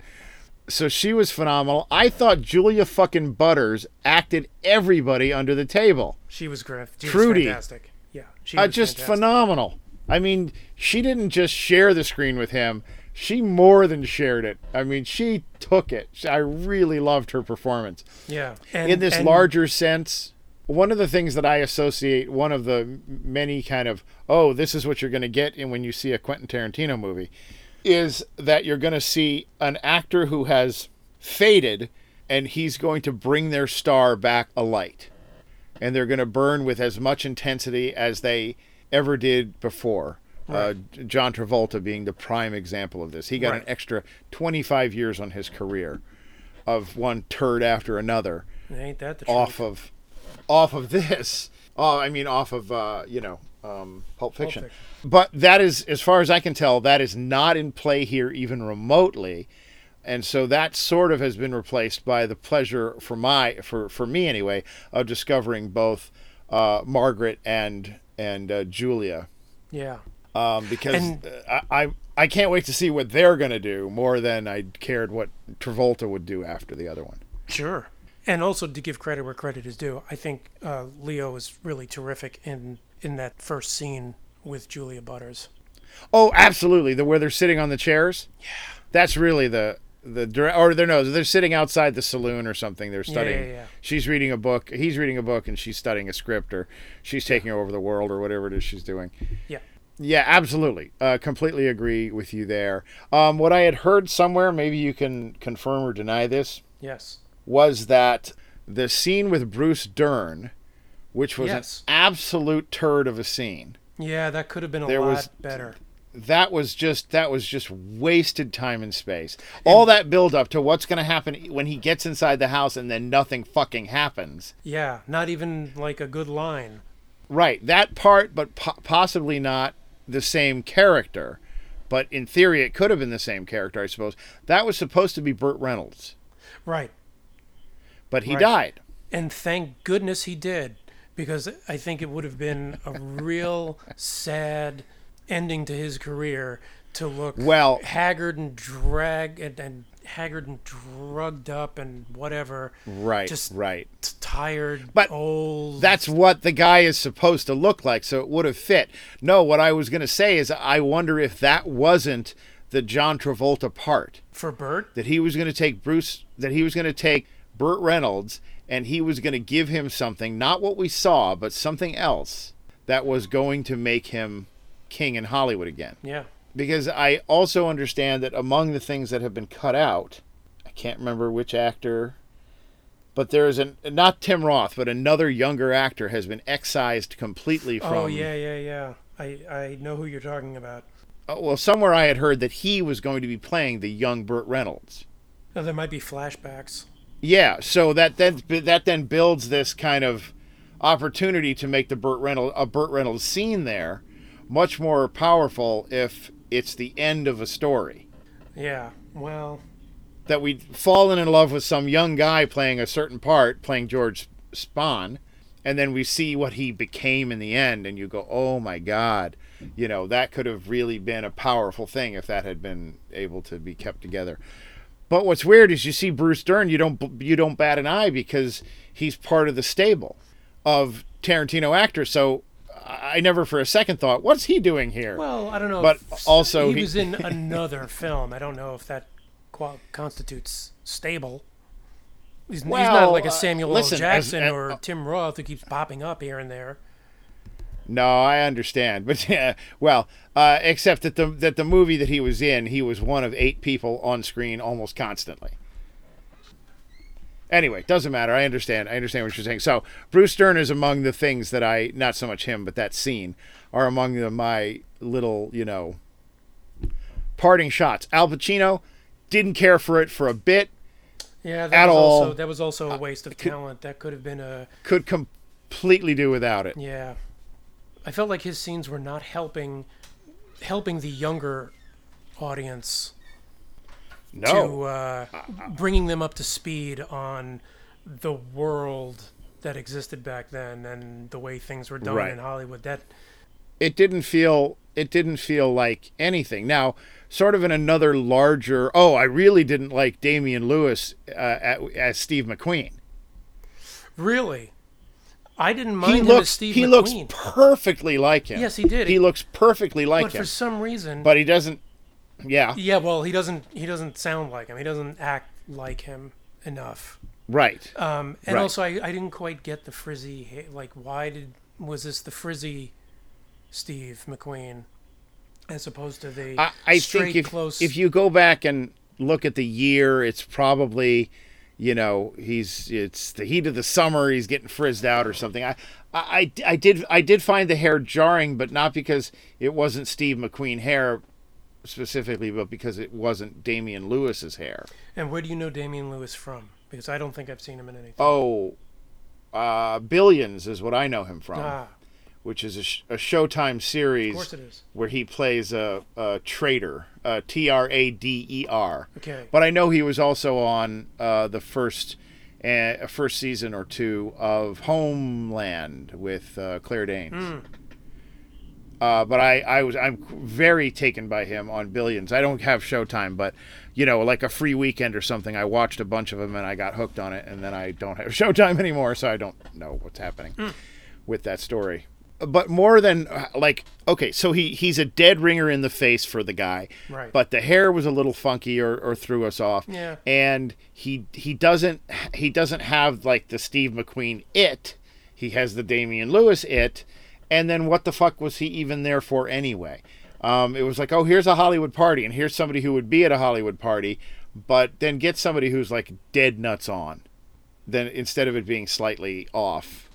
So she was phenomenal. I thought Julia fucking Butters acted everybody under the table. She was great. She Trudy. was fantastic. Yeah, she Uh, was just fantastic. phenomenal. I mean, she didn't just share the screen with him. She more than shared it. I mean, she took it. I really loved her performance Yeah, and, in this and- larger sense one of the things that i associate one of the many kind of oh this is what you're going to get in when you see a quentin tarantino movie is that you're going to see an actor who has faded and he's going to bring their star back alight and they're going to burn with as much intensity as they ever did before Uh, John Travolta being the prime example of this. He got Right. an extra 25 years on his career of one turd after another Ain't that the truth? off of off of this. Oh, I mean off of uh, you know, um, Pulp Fiction. Fiction. But that is as far as I can tell that is not in play here even remotely. And so that sort of has been replaced by the pleasure for my for for me anyway of discovering both uh, Margaret and and uh, Julia Yeah. um, because And- uh, I, I I can't wait to see what they're gonna do more than I cared what Travolta would do after the other one. Sure. And also to give credit where credit is due, I think uh, Leo is really terrific in in that first scene with Julia Butters. Oh, absolutely. The where they're sitting on the chairs. Yeah. That's really the the or they're no, they're sitting outside the saloon or something. They're studying. yeah, yeah. She's reading a book. He's reading a book, and she's studying a script, or she's taking over the world, or whatever it is she's doing. Yeah. Yeah, absolutely. Uh, completely agree with you there. Um, what I had heard somewhere, maybe you can confirm or deny this, Yes. Was that the scene with Bruce Dern, which was Yes. an absolute turd of a scene. Yeah, that could have been a There lot was- better. that was just that was just wasted time and space. All that build up to what's going to happen when he gets inside the house and then nothing fucking happens. Yeah, not even like a good line. Right, that part, but po- possibly not the same character. But in theory, it could have been the same character, I suppose. That was supposed to be Burt Reynolds, Right. But he Right. died. And thank goodness he did, because I think it would have been a real sad ending to his career to look Well- haggard and drag and, and haggard and drugged up and whatever, Right, Just- right. tired, But old. That's what the guy is supposed to look like, so it would have fit. No, what I was going to say is I wonder if that wasn't the John Travolta part. for Bert. that he was going to take Bruce, that he was going to take Burt Reynolds, and he was going to give him something, not what we saw, but something else that was going to make him king in Hollywood again. Yeah. Because I also understand that among the things that have been cut out, I can't remember which actor, but there's an not Tim Roth, but another younger actor has been excised completely oh, from. Oh yeah, yeah, yeah. I I know who you're talking about. Oh, well, somewhere I had heard that he was going to be playing the young Burt Reynolds. Oh, there might be flashbacks. Yeah, so that then that then builds this kind of opportunity to make the Burt Reynolds a Burt Reynolds scene there much more powerful if it's the end of a story. Yeah. Well, That we'd fallen in love with some young guy playing a certain part, playing George Spahn, and then we see what he became in the end, and you go, "Oh my God!" You know that could have really been a powerful thing if that had been able to be kept together. But what's weird is you see Bruce Dern, you don't you don't bat an eye because he's part of the stable of Tarantino actors. So I never for a second thought, what's he doing here? well, I don't know. But if- also he, he- was in (laughs) another film. I don't know if that constitutes stable. He's, he's not like uh, a Samuel listen, L. Jackson as- or Tim Roth who keeps popping up here and there. No, I understand, but (laughs) yeah, well, uh, except that the that the movie that he was in, he was one of eight people on screen almost constantly. Anyway, doesn't matter. I understand. I understand what you're saying. So Bruce Dern is among the things that I, not so much him, but that scene, are among the, my little, you know, parting shots. Al Pacino didn't care for it for a bit. Yeah, that At was all. also that was also a waste of talent. That could have been a Could completely do without it. yeah. I felt like his scenes were not helping helping the younger audience No. to uh, bringing them up to speed on the world that existed back then and the way things were done Right. in Hollywood. That it didn't feel it didn't feel like anything. Now, sort of in another larger. Oh, I really didn't like Damian Lewis uh, as Steve McQueen. really, I didn't mind He him looks as Steve he McQueen. looks perfectly like him. Yes, he did. He looks perfectly like but him, But for some reason, but he doesn't. Yeah, yeah, well, he doesn't. He doesn't sound like him. He doesn't act like him enough. right. Um, and Right. also, I, I didn't quite get the frizzy. Like, why did was this the frizzy Steve McQueen as opposed to the I, I straight think if close? if you go back and look at the year, it's probably you know he's it's the heat of the summer he's getting frizzed out or something i i i did i did find the hair jarring but not because it wasn't steve mcqueen hair specifically but because it wasn't damian lewis's hair And where do you know Damian Lewis from? Because I don't think I've seen him in anything. oh uh billions is what i know him from ah, which is a, sh- a showtime series of course it is. where he plays a, a trader uh, t-r-a-d-e-r Okay. But I know he was also on uh, the first uh, first season or two of Homeland with uh, Claire Danes. Hmm. Uh, but I, I was I'm very taken by him on Billions. I don't have Showtime, but you know, like a free weekend or something, I watched a bunch of them and I got hooked on it, and then I don't have (laughs) Showtime anymore, so I don't know what's happening with that story. But more than uh, like, okay, so he he's a dead ringer in the face for the guy, Right. But the hair was a little funky or, or threw us off, Yeah. And he he doesn't he doesn't have like the Steve McQueen it. He has the Damian Lewis it, and then what the fuck was he even there for anyway? Um, it was like, oh, here's a Hollywood party, and here's somebody who would be at a Hollywood party, but then get somebody who's like dead nuts on, then instead of it being slightly off,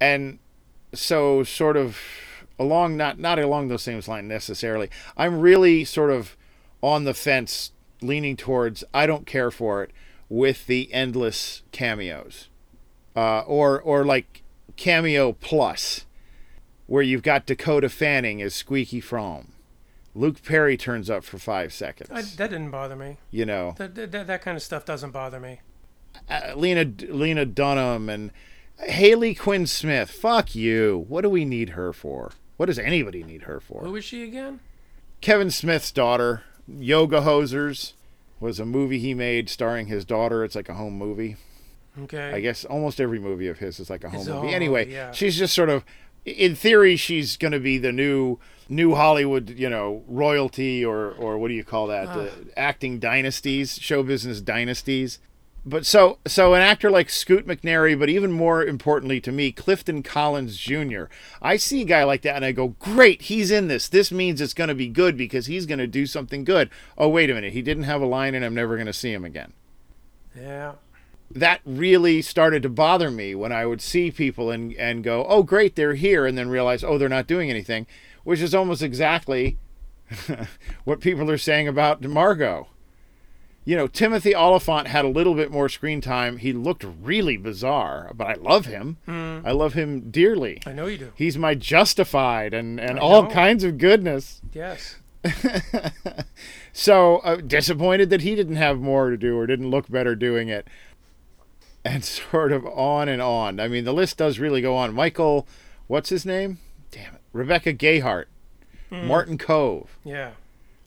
and so sort of along not not along those same lines necessarily. I'm really sort of on the fence, leaning towards I don't care for it with the endless cameos, uh, or or like cameo plus, where you've got Dakota Fanning as Squeaky Fromme. Luke Perry turns up for five seconds. I, that didn't bother me. you know, That, that, that kind of stuff doesn't bother me. uh, Lena Lena Dunham and Harley Quinn Smith. Fuck you. What do we need her for? What does anybody need her for? Who is she again? Kevin Smith's daughter, Yoga Hosers, was a movie he made starring his daughter. It's like a home movie. Okay. I guess almost every movie of his is like a home It's movie. anyway, yeah. she's just sort of in theory she's going to be the new new Hollywood, you know, royalty or or what do you call that? The acting dynasties, show business dynasties. But so so an actor like Scoot McNairy, but even more importantly to me, Clifton Collins Jr. I see a guy like that and I go, "Great, he's in this. This means it's going to be good because he's going to do something good." Oh, wait a minute. He didn't have a line and I'm never going to see him again yeah. that really started to bother me when I would see people and, and go, oh, great, they're here, and then realize, oh, they're not doing anything, which is almost exactly (laughs) what people are saying about Margot. You know, Timothy Olyphant had a little bit more screen time. He looked really bizarre, but I love him. I love him dearly. I know you do. He's my justified and, and all kinds of goodness. Yes. (laughs) So uh, disappointed that he didn't have more to do or didn't look better doing it. And (laughs) sort of on and on. I mean, the list does really go on. Michael, what's his name? Damn it. Rebecca Gayheart. Martin Kove. Yeah.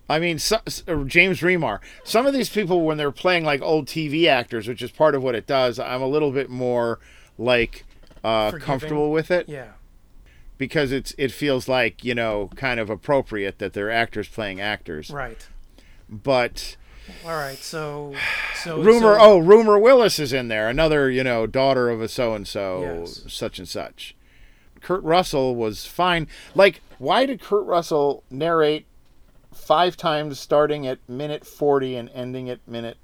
I mean, so, uh, James Remar. Some of these people, when they're playing like old TV actors, which is part of what it does, I'm a little bit more like uh, comfortable with it Yeah. because it's it feels like you know kind of appropriate that they're actors playing actors. Right. But All right. So. (sighs) So. rumor so- oh rumer willis is in there another you know daughter of a so and so such and such kurt russell was fine like why did kurt russell narrate five times starting at minute 40 and ending at minute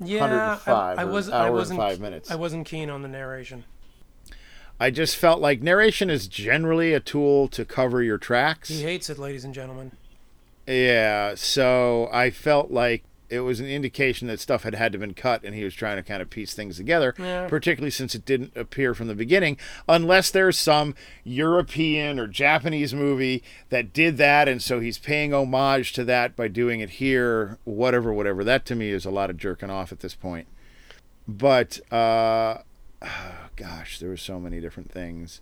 Yeah. 105 I, I was, hour I wasn't five minutes. I wasn't keen on the narration. i just felt like narration is generally a tool to cover your tracks He hates it, ladies and gentlemen. Yeah, so I felt like it was an indication that stuff had had to been cut and he was trying to kind of piece things together, Yeah. particularly since it didn't appear from the beginning, unless there's some European or Japanese movie that did that and so he's paying homage to that by doing it here, whatever, whatever. That to me is a lot of jerking off at this point. But uh oh, (sighs) gosh, there were so many different things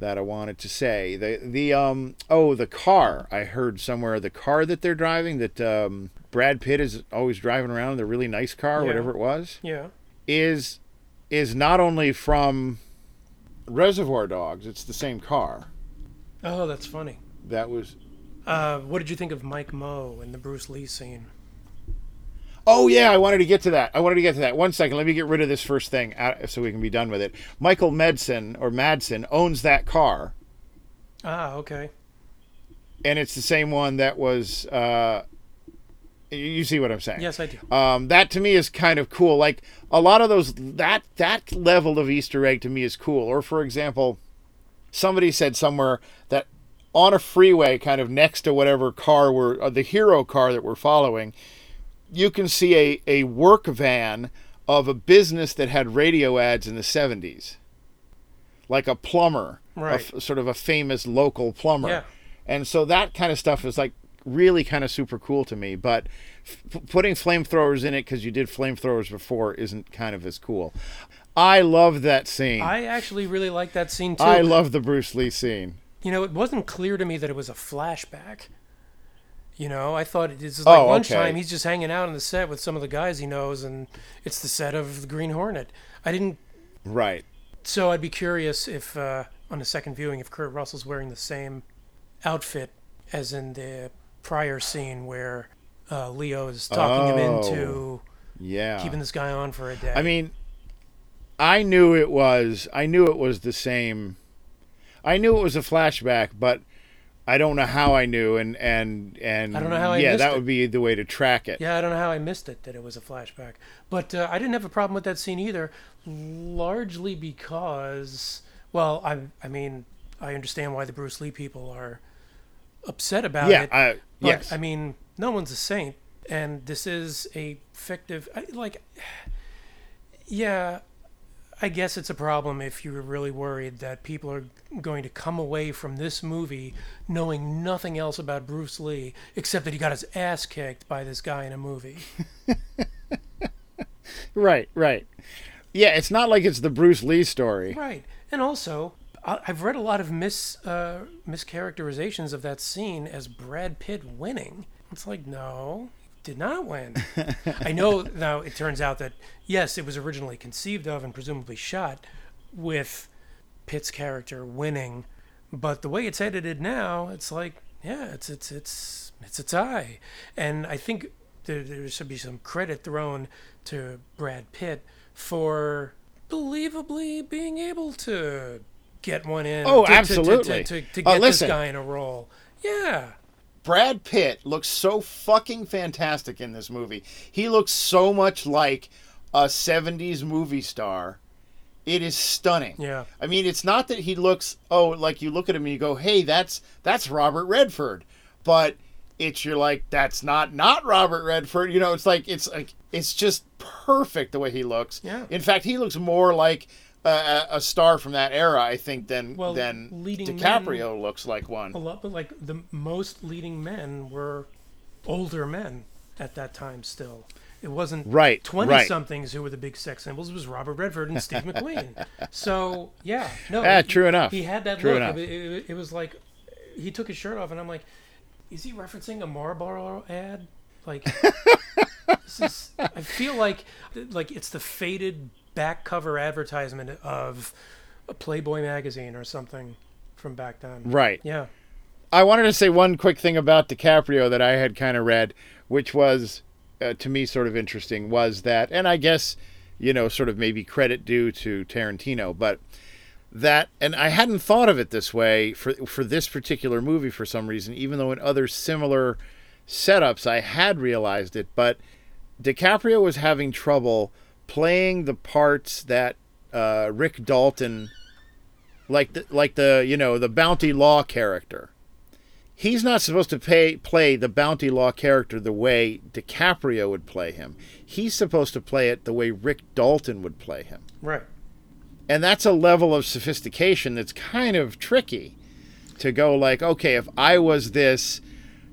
that I wanted to say. The the um oh the car I heard somewhere the car that they're driving that um, Brad Pitt is always driving around the really nice car Yeah. whatever it was Yeah. is is not only from Reservoir Dogs it's the same car Oh, that's funny. that was Uh, what did you think of Mike Moh in the Bruce Lee scene? Oh yeah, I wanted to get to that. I wanted to get to that. One second, let me get rid of this first thing out, so we can be done with it. Michael Medson or Madsen owns that car, Ah, okay. and it's the same one that was uh, You see what I'm saying? Yes, I do. Um, that to me is kind of cool. Like a lot of those that that level of Easter egg to me is cool. Or for example, somebody said somewhere that on a freeway, kind of next to whatever car we're uh, the hero car that we're following, you can see a a work van of a business that had radio ads in the 70s, like a plumber, Right. f- sort of a famous local plumber. Yeah. And so that kind of stuff is like really kind of super cool to me. But f- putting flamethrowers in it because you did flamethrowers before isn't kind of as cool. I love that scene. I actually really like that scene too. I love the Bruce Lee scene. you know, it wasn't clear to me that it was a flashback. You know, I thought it is like Oh, okay. lunchtime. He's just hanging out on the set with some of the guys he knows, and it's the set of the Green Hornet. I didn't. Right. So I'd be curious if, uh, on a second viewing, if Kurt Russell's wearing the same outfit as in the prior scene where uh, Leo is talking him Oh. into Yeah. keeping this guy on for a day. I mean, I knew it was. I knew it was the same. I knew it was a flashback, but I don't know how I knew, and and and I don't know how I yeah, that it. would be the way to track it. Yeah, I don't know how I missed it that it was a flashback. But uh, I didn't have a problem with that scene either, largely because, well, I I mean, I understand why the Bruce Lee people are upset about Yeah, it. I, but, yes. I mean, no one's a saint, and this is a fictive. I, like, (sighs) yeah, I guess it's a problem if you're really worried that people are going to come away from this movie knowing nothing else about Bruce Lee except that he got his ass kicked by this guy in a movie. (laughs) right, right. Yeah, it's not like it's the Bruce Lee story. Right. And also, I- I've read a lot of mis uh, mischaracterizations of that scene as Brad Pitt winning. It's like, no, did not win. (laughs) I know now it turns out that, yes, it was originally conceived of and presumably shot with Pitt's character winning, but the way it's edited now, it's like, yeah, it's it's it's it's a tie, and I think there, there should be some credit thrown to Brad Pitt for believably being able to get one in. Oh, to, to- to- absolutely. To, to, to Uh, get this guy in a role. Yeah. Brad Pitt looks so fucking fantastic in this movie. He looks so much like a 70s movie star. It is stunning. Yeah. I mean, it's not that he looks oh, like you look at him and you go, "Hey, that's that's Robert Redford." But it's you're like, "That's not not Robert Redford." You know, it's like it's like it's just perfect the way he looks. Yeah. In fact, he looks more like a, a, star from that era, I think, than Well, than leading DiCaprio looks like one. A lot, but like the most leading men were older men at that time still. It wasn't Right, 20 right. somethings who were the big sex symbols. It was Robert Redford and Steve (laughs) McQueen. So, yeah. No. Yeah, he- true enough. He had that True look. enough. It, it, it was like he took his shirt off, and I'm like, is he referencing a Marlboro ad? Like, (laughs) this is, I feel like like it's the faded back cover advertisement of a Playboy magazine or something from back then. Right. Yeah. I wanted to say one quick thing about DiCaprio that I had kind of read, which was uh, to me sort of interesting, was that, and I guess, you know, sort of maybe credit due to Tarantino, but that, and I hadn't thought of it this way for for this particular movie for some reason, even though in other similar setups I had realized it, but DiCaprio was having trouble playing the parts that uh, Rick Dalton, like the like the you know the bounty law character he's not supposed to pay, play the bounty law character the way DiCaprio would play him. He's supposed to play it the way Rick Dalton would play him. Right. And that's a level of sophistication that's kind of tricky to go like, okay, if I was this,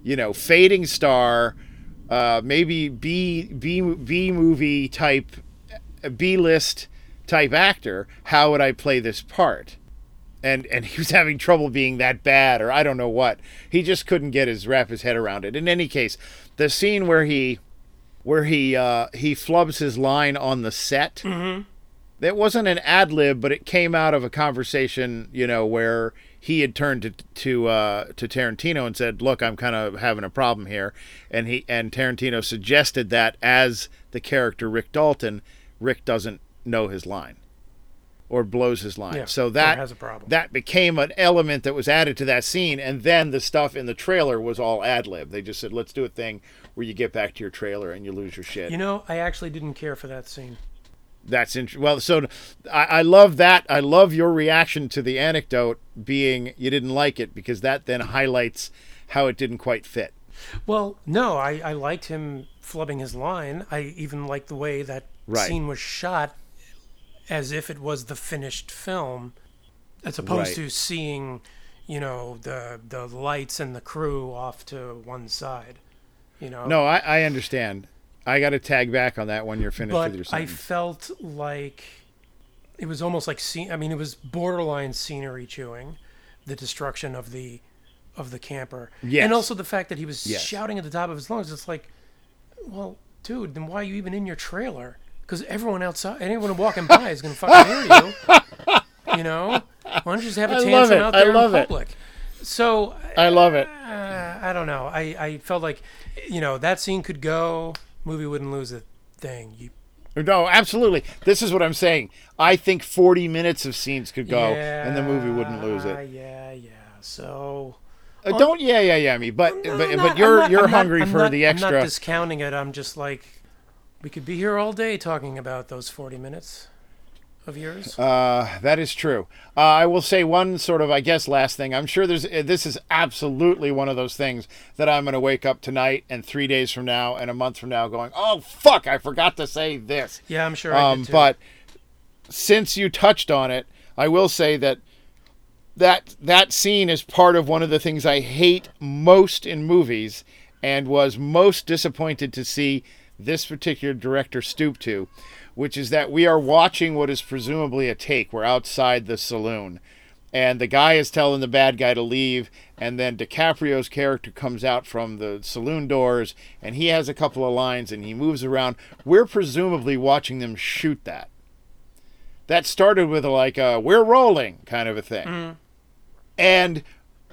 you know, fading star, uh, maybe B B B movie type, B list type actor, how would I play this part? and and he was (laughs) having trouble being that bad or I don't know what. He just couldn't get his wrap his head around it. In any case, the scene where he where he uh, he flubs his line on the set. Mm-hmm. It wasn't an ad lib, but it came out of a conversation, you know, where he had turned to to uh, to Tarantino and said, "Look, I'm kind of having a problem here," and he and Tarantino suggested that as the character Rick Dalton, Rick doesn't know his line. or blows his line. Yeah, so that has a problem. that became an element that was added to that scene, and then the stuff in the trailer was all ad lib. They just said, "Let's do a thing where you get back to your trailer and you lose your shit." You know, I actually didn't care for that scene. That's int- well. So I, I love that. I love your reaction to the anecdote being you didn't like it because that then highlights how it didn't quite fit. Well, no, I, I liked him flubbing his line. I even liked the way that Right. scene was shot as if it was the finished film, as opposed Right. to seeing, you know, the the lights and the crew off to one side. You know. No, I, I understand. I got to tag back on that when you're finished with your but I felt like it was almost like scene. I mean, it was borderline scenery chewing, the destruction of the of the camper, Yes. and also the fact that he was Yes. shouting at the top of his lungs. It's like, well, dude, then why are you even in your trailer? Because everyone outside, anyone walking by is gonna fucking hear you. You know, why don't you just have a tantrum it. out I there love in it. public? So I love it. uh, I don't know. I, I felt like, you know, that scene could go. Movie wouldn't lose a thing. You No, absolutely. This is what I'm saying. I think 40 minutes of scenes could go, and the movie wouldn't lose it. Yeah, yeah. Yeah. So Uh, don't yeah yeah yeah me, but No, but, I'm but you're not- you're I'm hungry I'm for not- the I'm not extra. discounting it. I'm just like, we could be here all day talking about those 40 minutes of yours. Uh, that is true. Uh, I will say one sort of, I guess, last thing. I'm sure there's. uh, This is absolutely one of those things that I'm going to wake up tonight and three days from now and a month from now going, oh fuck, I forgot to say this. yeah, I'm sure. I Um, but since you touched on it, I will say that that that scene is part of one of the things I hate most in movies, and was most disappointed to see this particular director stooped to, which is that we are watching what is presumably a take. We're outside the saloon. And the guy is telling the bad guy to leave, and then DiCaprio's character comes out from the saloon doors, and he has a couple of lines, and he moves around. We're presumably watching them shoot that that started with like a we're rolling kind of a thing. Mm-hmm. And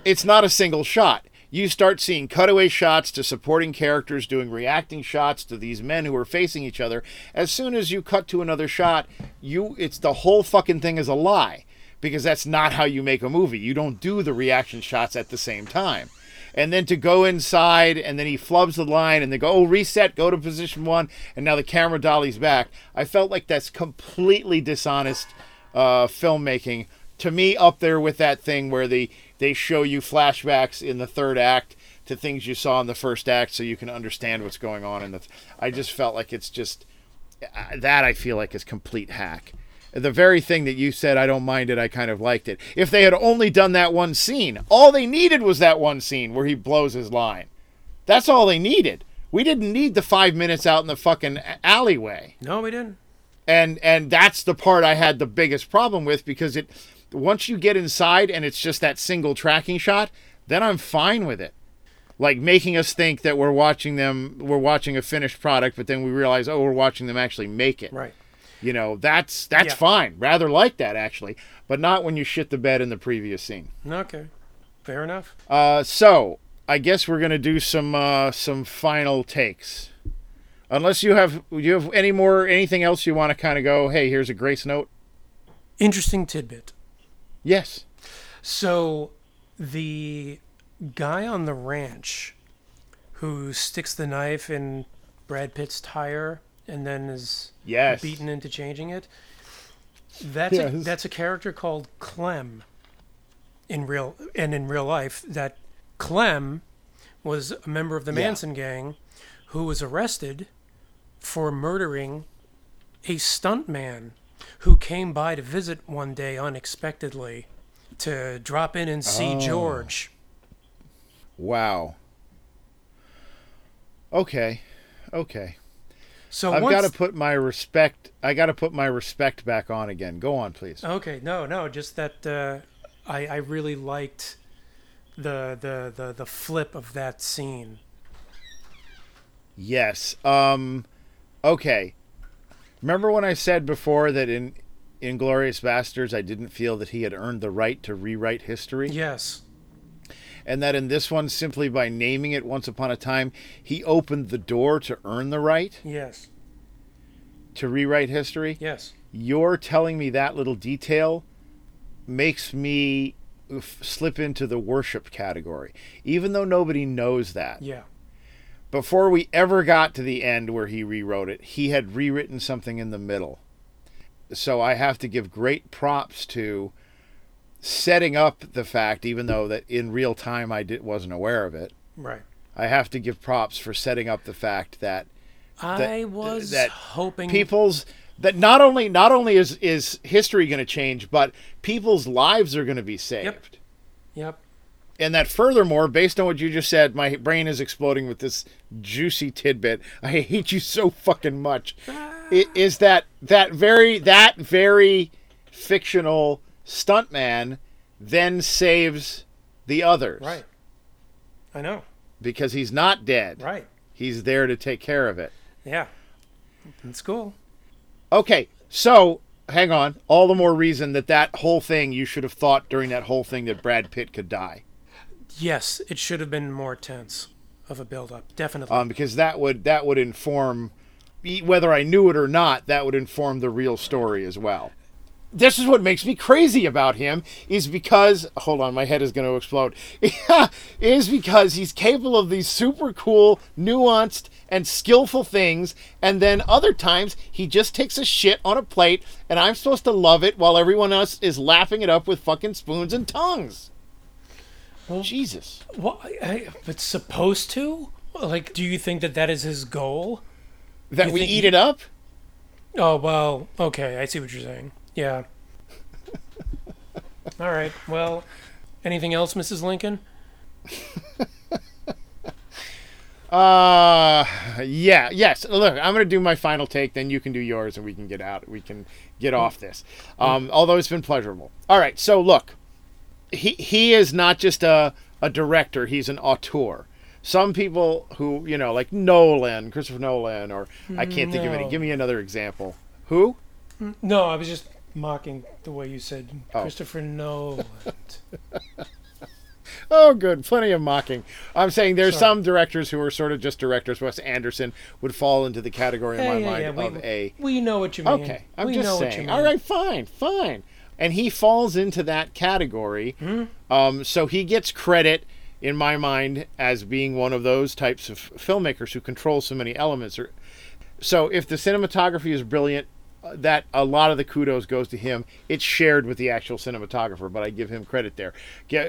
it's not a single shot. You start seeing cutaway shots to supporting characters doing reacting shots to these men who are facing each other. As soon as you cut to another shot, you it's the whole fucking thing is a lie because that's not how you make a movie. You don't do the reaction shots at the same time. And then to go inside, and then he flubs the line, and they go, oh, reset, go to position one, and now the camera dollies back. I felt like that's completely dishonest uh, filmmaking. To me, up there with that thing where they, they show you flashbacks in the third act to things you saw in the first act so you can understand what's going on in the. I just felt like it's just. That I feel like is complete hack the very thing that you said i don't mind it i kind of liked it if they had only done that one scene all they needed was that one scene where he blows his line that's all they needed we didn't need the five minutes out in the fucking alleyway no, we didn't. and and that's the part i had the biggest problem with because it once you get inside and it's just that single tracking shot then i'm fine with it like making us think that we're watching them we're watching a finished product but then we realize oh we're watching them actually make it Right. you know, that's that's Yeah. fine. Rather like that actually, but not when you shit the bed in the previous scene. Okay. Fair enough. Uh, so I guess we're gonna do some uh, some final takes. Unless you have you have any more anything else you want to kind of go. Hey, here's a grace note. Interesting tidbit. Yes. So, the guy on the ranch who sticks the knife in Brad Pitt's tire and then is Yes. beaten into changing it. That's a, that's a character called Clem in real and in real life. That Clem was a member of the Yeah. Manson gang who was arrested for murdering a stuntman who came by to visit one day unexpectedly to drop in and see Oh. George. Wow. Okay. Okay. So I've got to put my respect. I got to put my respect back on again. Go on, please. Okay, no, no, just that uh, I I really liked the the the the flip of that scene. Yes. Um okay. Remember when I said before that in Inglourious Basterds I didn't feel that he had earned the right to rewrite history Yes, and that in this one simply by naming it once upon a time he opened the door to earn the right? yes, to rewrite history, Yes. you're telling me that little detail makes me f- slip into the worship category, even though nobody knows that. Yeah. Before we ever got to the end where he rewrote it, he had rewritten something in the middle. So I have to give great props to setting up the fact, even though that in real time I did, wasn't aware of it. Right. I have to give props for setting up the fact that I was that hoping people's that not only not only is is history going to change, but people's lives are going to be saved. Yep. Yep. And that furthermore, based on what you just said, my brain is exploding with this juicy tidbit. I hate you so fucking much. I- Is that that very that very fictional stuntman then saves the others Right. I know. because he's not dead. Right. He's there to take care of it. Yeah. It's cool. Okay, so hang on. All the more reason that that whole thing you should have thought during that whole thing that Brad Pitt could die, Yes, it should have been more tense of a build up. Definitely. um, because that would that would inform whether I knew it or not. That would inform the real story as well. This is what makes me crazy about him is because hold on, my head is going to explode. (laughs) is because he's capable of these super cool, nuanced, and skillful things, and then other times he just takes a shit on a plate, and I'm supposed to love it while everyone else is laughing it up with fucking spoons and tongues. Well- Jesus. Well, I, I, but supposed to? Like, do you think that that is his goal? That You we eat he- it up? Oh well, okay, I see what you're saying. Yeah. (laughs) All right. Well, anything else, Mrs. Lincoln? (laughs) Uh, yeah, yes. Look, I'm gonna do my final take, then you can do yours, and we can get out. We can get off this. Um, although it's been pleasurable. All right. So look, he he is not just a a director; he's an auteur. Some people who you know, like Nolan, Christopher Nolan, or I can't think of any. No. Give me another example. Who? No, I was just mocking the way you said Oh. Christopher Nolan. (laughs) Oh, good. Plenty of mocking. I'm saying there's Sorry. some directors who are sort of just directors. Wes Anderson would fall into the category in my mind yeah, we- of a we know what you mean. Okay, I'm we just know what you saying. mean. All right, fine, fine. And he falls into that category. Hmm? Um, so he gets credit in my mind as being one of those types of filmmakers who control so many elements. So if the cinematography is brilliant, uh, that a lot of the kudos goes to him. It's shared with the actual cinematographer, but I give him credit there.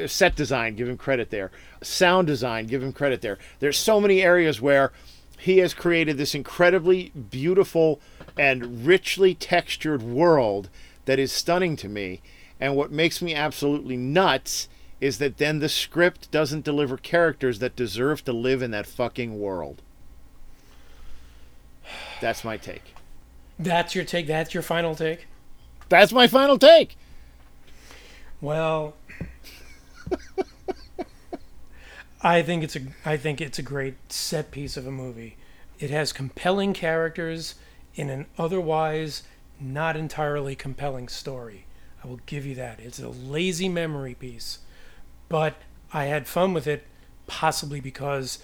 Set design, give him credit there. Sound design, give him credit there. There's so many areas where he has created this incredibly beautiful and richly textured world that is stunning to me. And what makes me absolutely nuts is that then the script doesn't deliver characters that deserve to live in that fucking world. That's my take. That's your take. That's your final take. That's my final take. Well, (laughs) I think it's a I think it's a great set piece of a movie. It has compelling characters in an otherwise not entirely compelling story. I will give you that. It's a lazy memory piece, but I had fun with it possibly because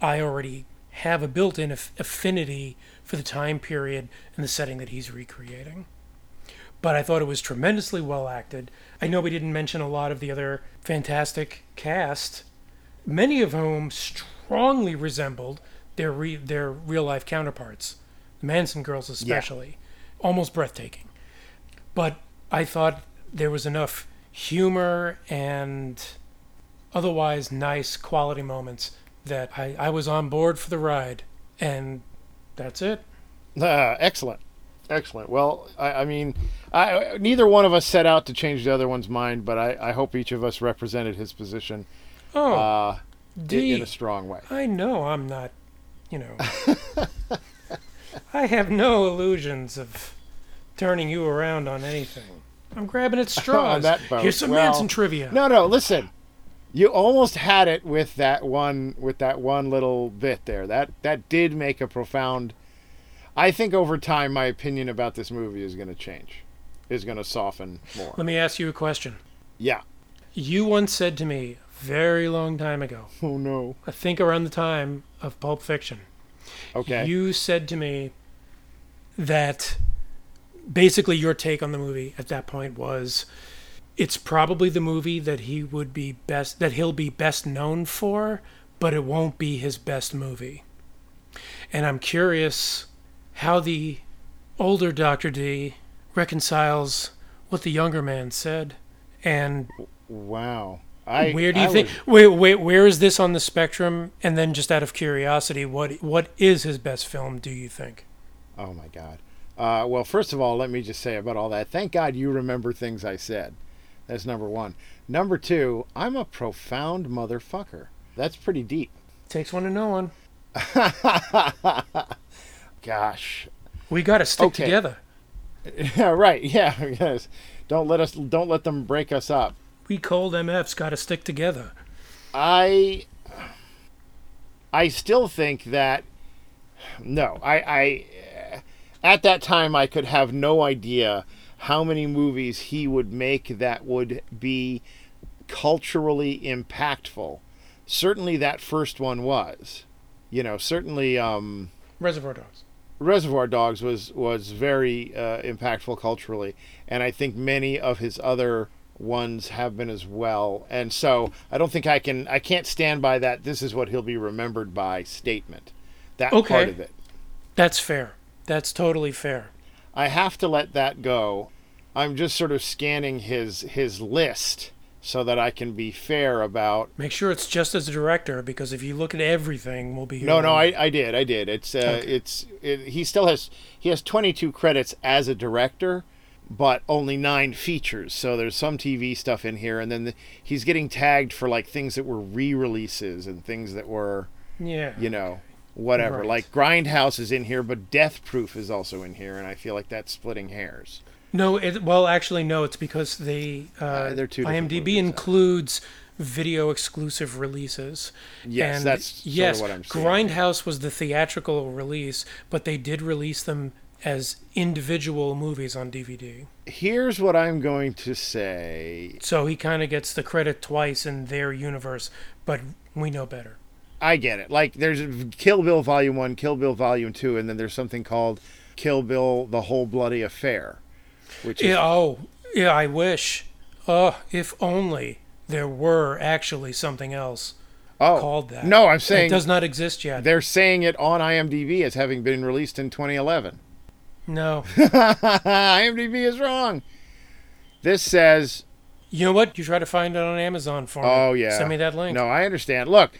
I already have a built-in aff- affinity for the time period and the setting that he's recreating but I thought it was tremendously well acted. I know we didn't mention a lot of the other fantastic cast, many of whom strongly resembled their re- their real life counterparts, the Manson girls especially, almost breathtaking. But I thought there was enough humor and otherwise nice quality moments that I, I was on board for the ride, and that's it. Uh, excellent. Excellent. Well, I, I mean, I, neither one of us set out to change the other one's mind, but I, I hope each of us represented his position Oh, uh, D. in a strong way. I know I'm not, you know. (laughs) I have no illusions of turning you around on anything. I'm grabbing at (laughs) straws. Here's some Well, Manson trivia. No, no. Listen, you almost had it with that one with that one little bit there. That that did make a profound. I think over time, my opinion about this movie is going to change, is going to soften more. Let me ask you a question. Yeah. You once said to me very long time ago, Oh no. I think around the time of Pulp Fiction, Okay. you said to me, that basically your take on the movie at that point was it's probably the movie that he would be best that he'll be best known for, but it won't be his best movie. And I'm curious how the older Dr. D reconciles what the younger man said and Wow. I, where do you I think would- wait, wait, where is this on the spectrum and then just out of curiosity what what is his best film do you think oh my God. Uh, well, first of all, let me just say about all that. Thank God you remember things I said. That's number one. Number two, I'm a profound motherfucker. That's pretty deep. takes one to know one (laughs) Gosh. we got to stick Okay. together Yeah, (laughs) right. Yeah, (laughs) yes. Don't let us. Don't let them break us up. We cold mf's got to stick together I I still think that no, I I at that time I could have no idea how many movies he would make that would be culturally impactful. Certainly that first one was. You know, certainly um reservoir dogs Reservoir Dogs was was very uh, impactful culturally, and I think many of his other ones have been as well. And so I don't think I can I can't stand by that. This is what he'll be remembered by statement. That Okay. part of it, that's fair that's totally fair I have to let that go. I'm just sort of scanning his his list so that I can be fair about make sure it's just as a director because if you look at everything we'll be here No, no, I, I did, I did. It's uh, Okay. it's it, he still has he has 22 credits as a director, but only nine features. So there's some TV stuff in here, and then the, he's getting tagged for like things that were re-releases and things that were yeah you know whatever. Right. Like Grindhouse is in here, but Death Proof is also in here, and I feel like that's splitting hairs. No, it, well, actually, no. It's because they uh, Uh, they're two IMDb includes video exclusive releases. Yes, and that's yes. what I'm seeing. Grindhouse was the theatrical release, but they did release them as individual movies on DVD. Here's what I'm going to say. So he kind of gets the credit twice in their universe, but we know better. I get it. Like there's Kill Bill Volume One, Kill Bill Volume Two, and then there's something called Kill Bill: The Whole Bloody Affair, which is Yeah, oh, yeah. I wish. Oh, if only there were actually something else oh called that. No, I'm saying it does not exist yet. they're saying it on IMDb as having been released in 2011. No. (laughs) IMDb is wrong. This says, You know what? You try to find it on Amazon for me. "Oh yeah." Send me that link. No, I understand. Look,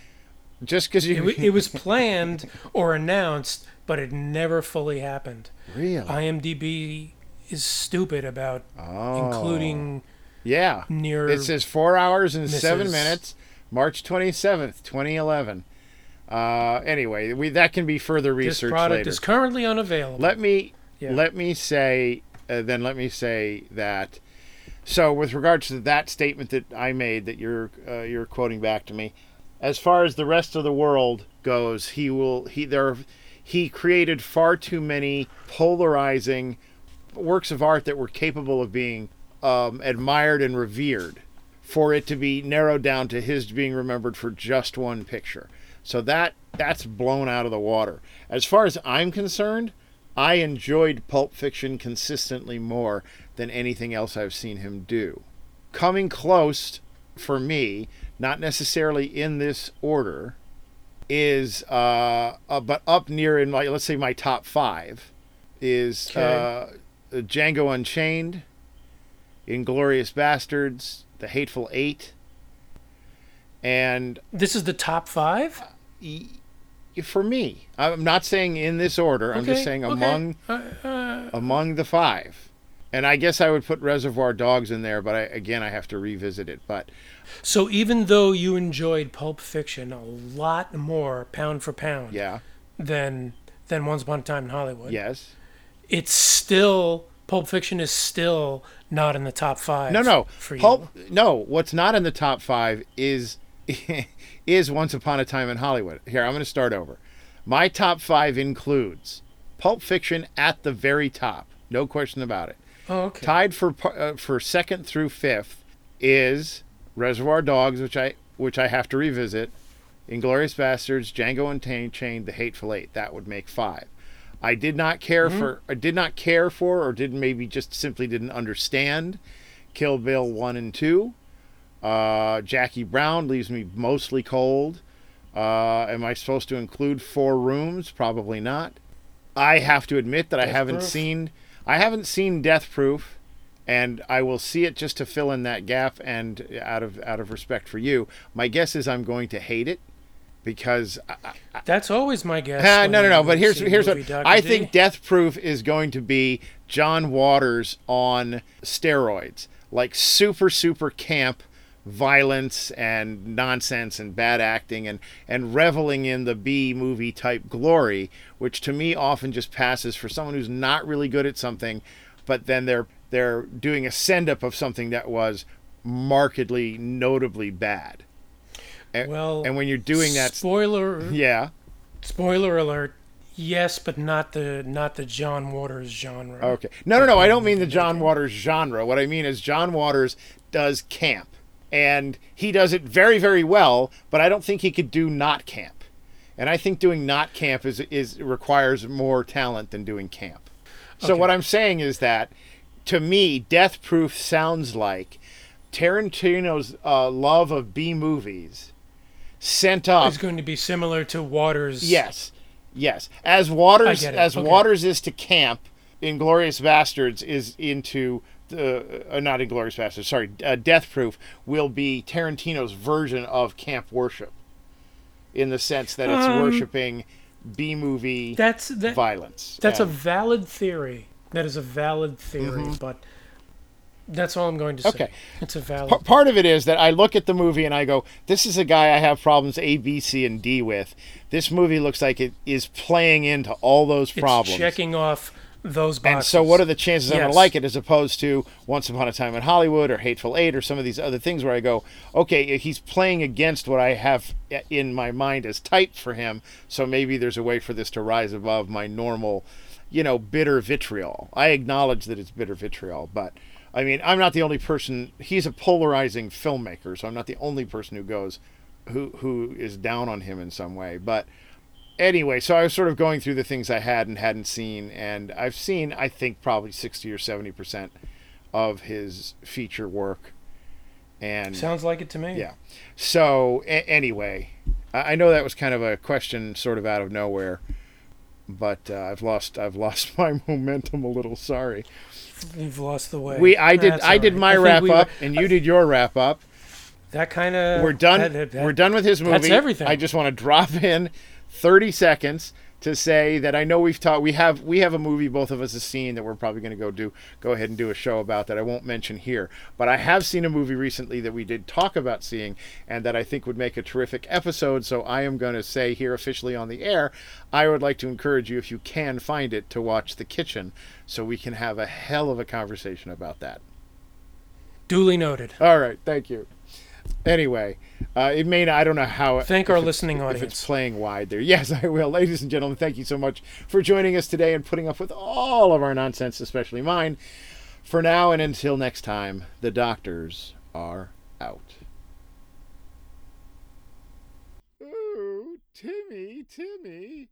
just because It, you wa- it was planned or announced, but it never fully happened. really, IMDb is stupid about oh, including yeah. near. It says four hours and seven minutes, March 27th, 2011. Uh, anyway, we that can be further this researched product later. is currently unavailable. let me Yeah. let me say uh, then let me say that so with regards to that statement that I made that you're uh, you're quoting back to me as far as the rest of the world goes he will he there he created far too many polarizing works of art that were capable of being um, admired and revered for it to be narrowed down to his being remembered for just one picture. So that that's blown out of the water. As far as I'm concerned, I enjoyed Pulp Fiction consistently more than anything else I've seen him do. Coming close for me, not necessarily in this order, is uh, uh but up near in my let's say my top five is Okay. uh, Django Unchained, Inglourious Basterds, The Hateful Eight, and this is the top five. y- for me, I'm not saying in this order. I'm just saying okay. among Uh, uh, among the five. And I guess I would put Reservoir Dogs in there, but I, again, I have to revisit it. But so even though you enjoyed Pulp Fiction a lot more, pound for pound, yeah, than than Once Upon a Time in Hollywood, yes, it's still Pulp Fiction is still not in the top five. no, no, for Pulp. you. No, what's not in the top five is (laughs) is Once Upon a Time in Hollywood. Here, I'm going to start over. My top five includes Pulp Fiction at the very top, no question about it. Oh, okay. Tied for uh, for second through fifth is Reservoir Dogs, which I which I have to revisit. Inglourious Basterds, Django Unchained, The Hateful Eight. That would make five. I did not care for, I did not care for, or didn't maybe just simply didn't understand Kill Bill 1 and 2. Uh, Jackie Brown leaves me mostly cold. Uh, am I supposed to include Four Rooms? Probably not. I have to admit that I haven't Proof? seen I haven't seen Death Proof, and I will see it just to fill in that gap. And out of out of respect for you, my guess is I'm going to hate it because I, That's always my guess. When no, no, no. But here's here's what Dr. I D. think. Death Proof is going to be John Waters on steroids, like super super camp violence and nonsense and bad acting and and reveling in the B movie type glory, which to me often just passes for someone who's not really good at something, but then they're they're doing a send up of something that was markedly notably bad. And, Well, and when you're doing that, spoiler yeah. spoiler alert. Yes, but not the not the John Waters genre. Okay. No, no, no. I don't mean the John Waters genre. What I mean is John Waters does camp, and he does it very, very well. But I don't think he could do not camp, and I think doing not camp is is requires more talent than doing camp. So Okay. what I'm saying is that, to me, Death Proof sounds like Tarantino's uh, love of B movies sent up It's going to be similar to Waters. Yes, yes. As Waters I get it. as Okay. Waters is to camp, Inglourious Basterds is into uh, not Inglourious Basterds. Sorry, uh, Death Proof will be Tarantino's version of camp worship, in the sense that it's Um, worshiping B movie That's that, violence. That's a valid theory. That is a valid theory, but that's all I'm going to say. Mm-hmm. Okay. It's a valid. P- part of it is that I look at the movie and I go, "This is a guy I have problems A, B, C, and D with." This movie looks like it is playing into all those it's problems. checking off those boxes. And so, what are the chances I'm going to like it as opposed to Once Upon a Time in Hollywood or Hateful Eight or some of these other things where I go, okay, he's playing against what I have in my mind as type for him. So maybe there's a way for this to rise above my normal, you know, bitter vitriol. I acknowledge that it's bitter vitriol, but I mean, I'm not the only person. He's a polarizing filmmaker, so I'm not the only person who goes, who who is down on him in some way, but anyway, so I was sort of going through the things I had and hadn't seen, and I've seen, I think, probably 60 or 70 percent of his feature work. And Sounds like it to me. yeah, so a- anyway, I-, I know that was kind of a question, sort of out of nowhere, but uh, I've lost, I've lost (laughs) my momentum a little. Sorry. You've lost the way. We, I did, That's I did right. my think wrap we up, and you did your wrap up. That kind of. we're done. we're done with his movie. that's everything. I just want to drop (laughs) in 30 seconds to say that I know we've talked. We have we have a movie both of us have seen that we're probably going to go do go ahead and do a show about that I won't mention here. But I have seen a movie recently that we did talk about seeing and that I think would make a terrific episode. So I am going to say here officially on the air, I would like to encourage you if you can find it to watch The Kitchen, so we can have a hell of a conversation about that. Duly noted. All right, thank you. Anyway, uh, it may not, I don't know how. Thank our listening If it's playing wide there. Yes, (laughs) I will. Ladies and gentlemen, thank you so much for joining us today and putting up with all of our nonsense, especially mine. For now and until next time, the doctors are out. Ooh, Timmy, Timmy.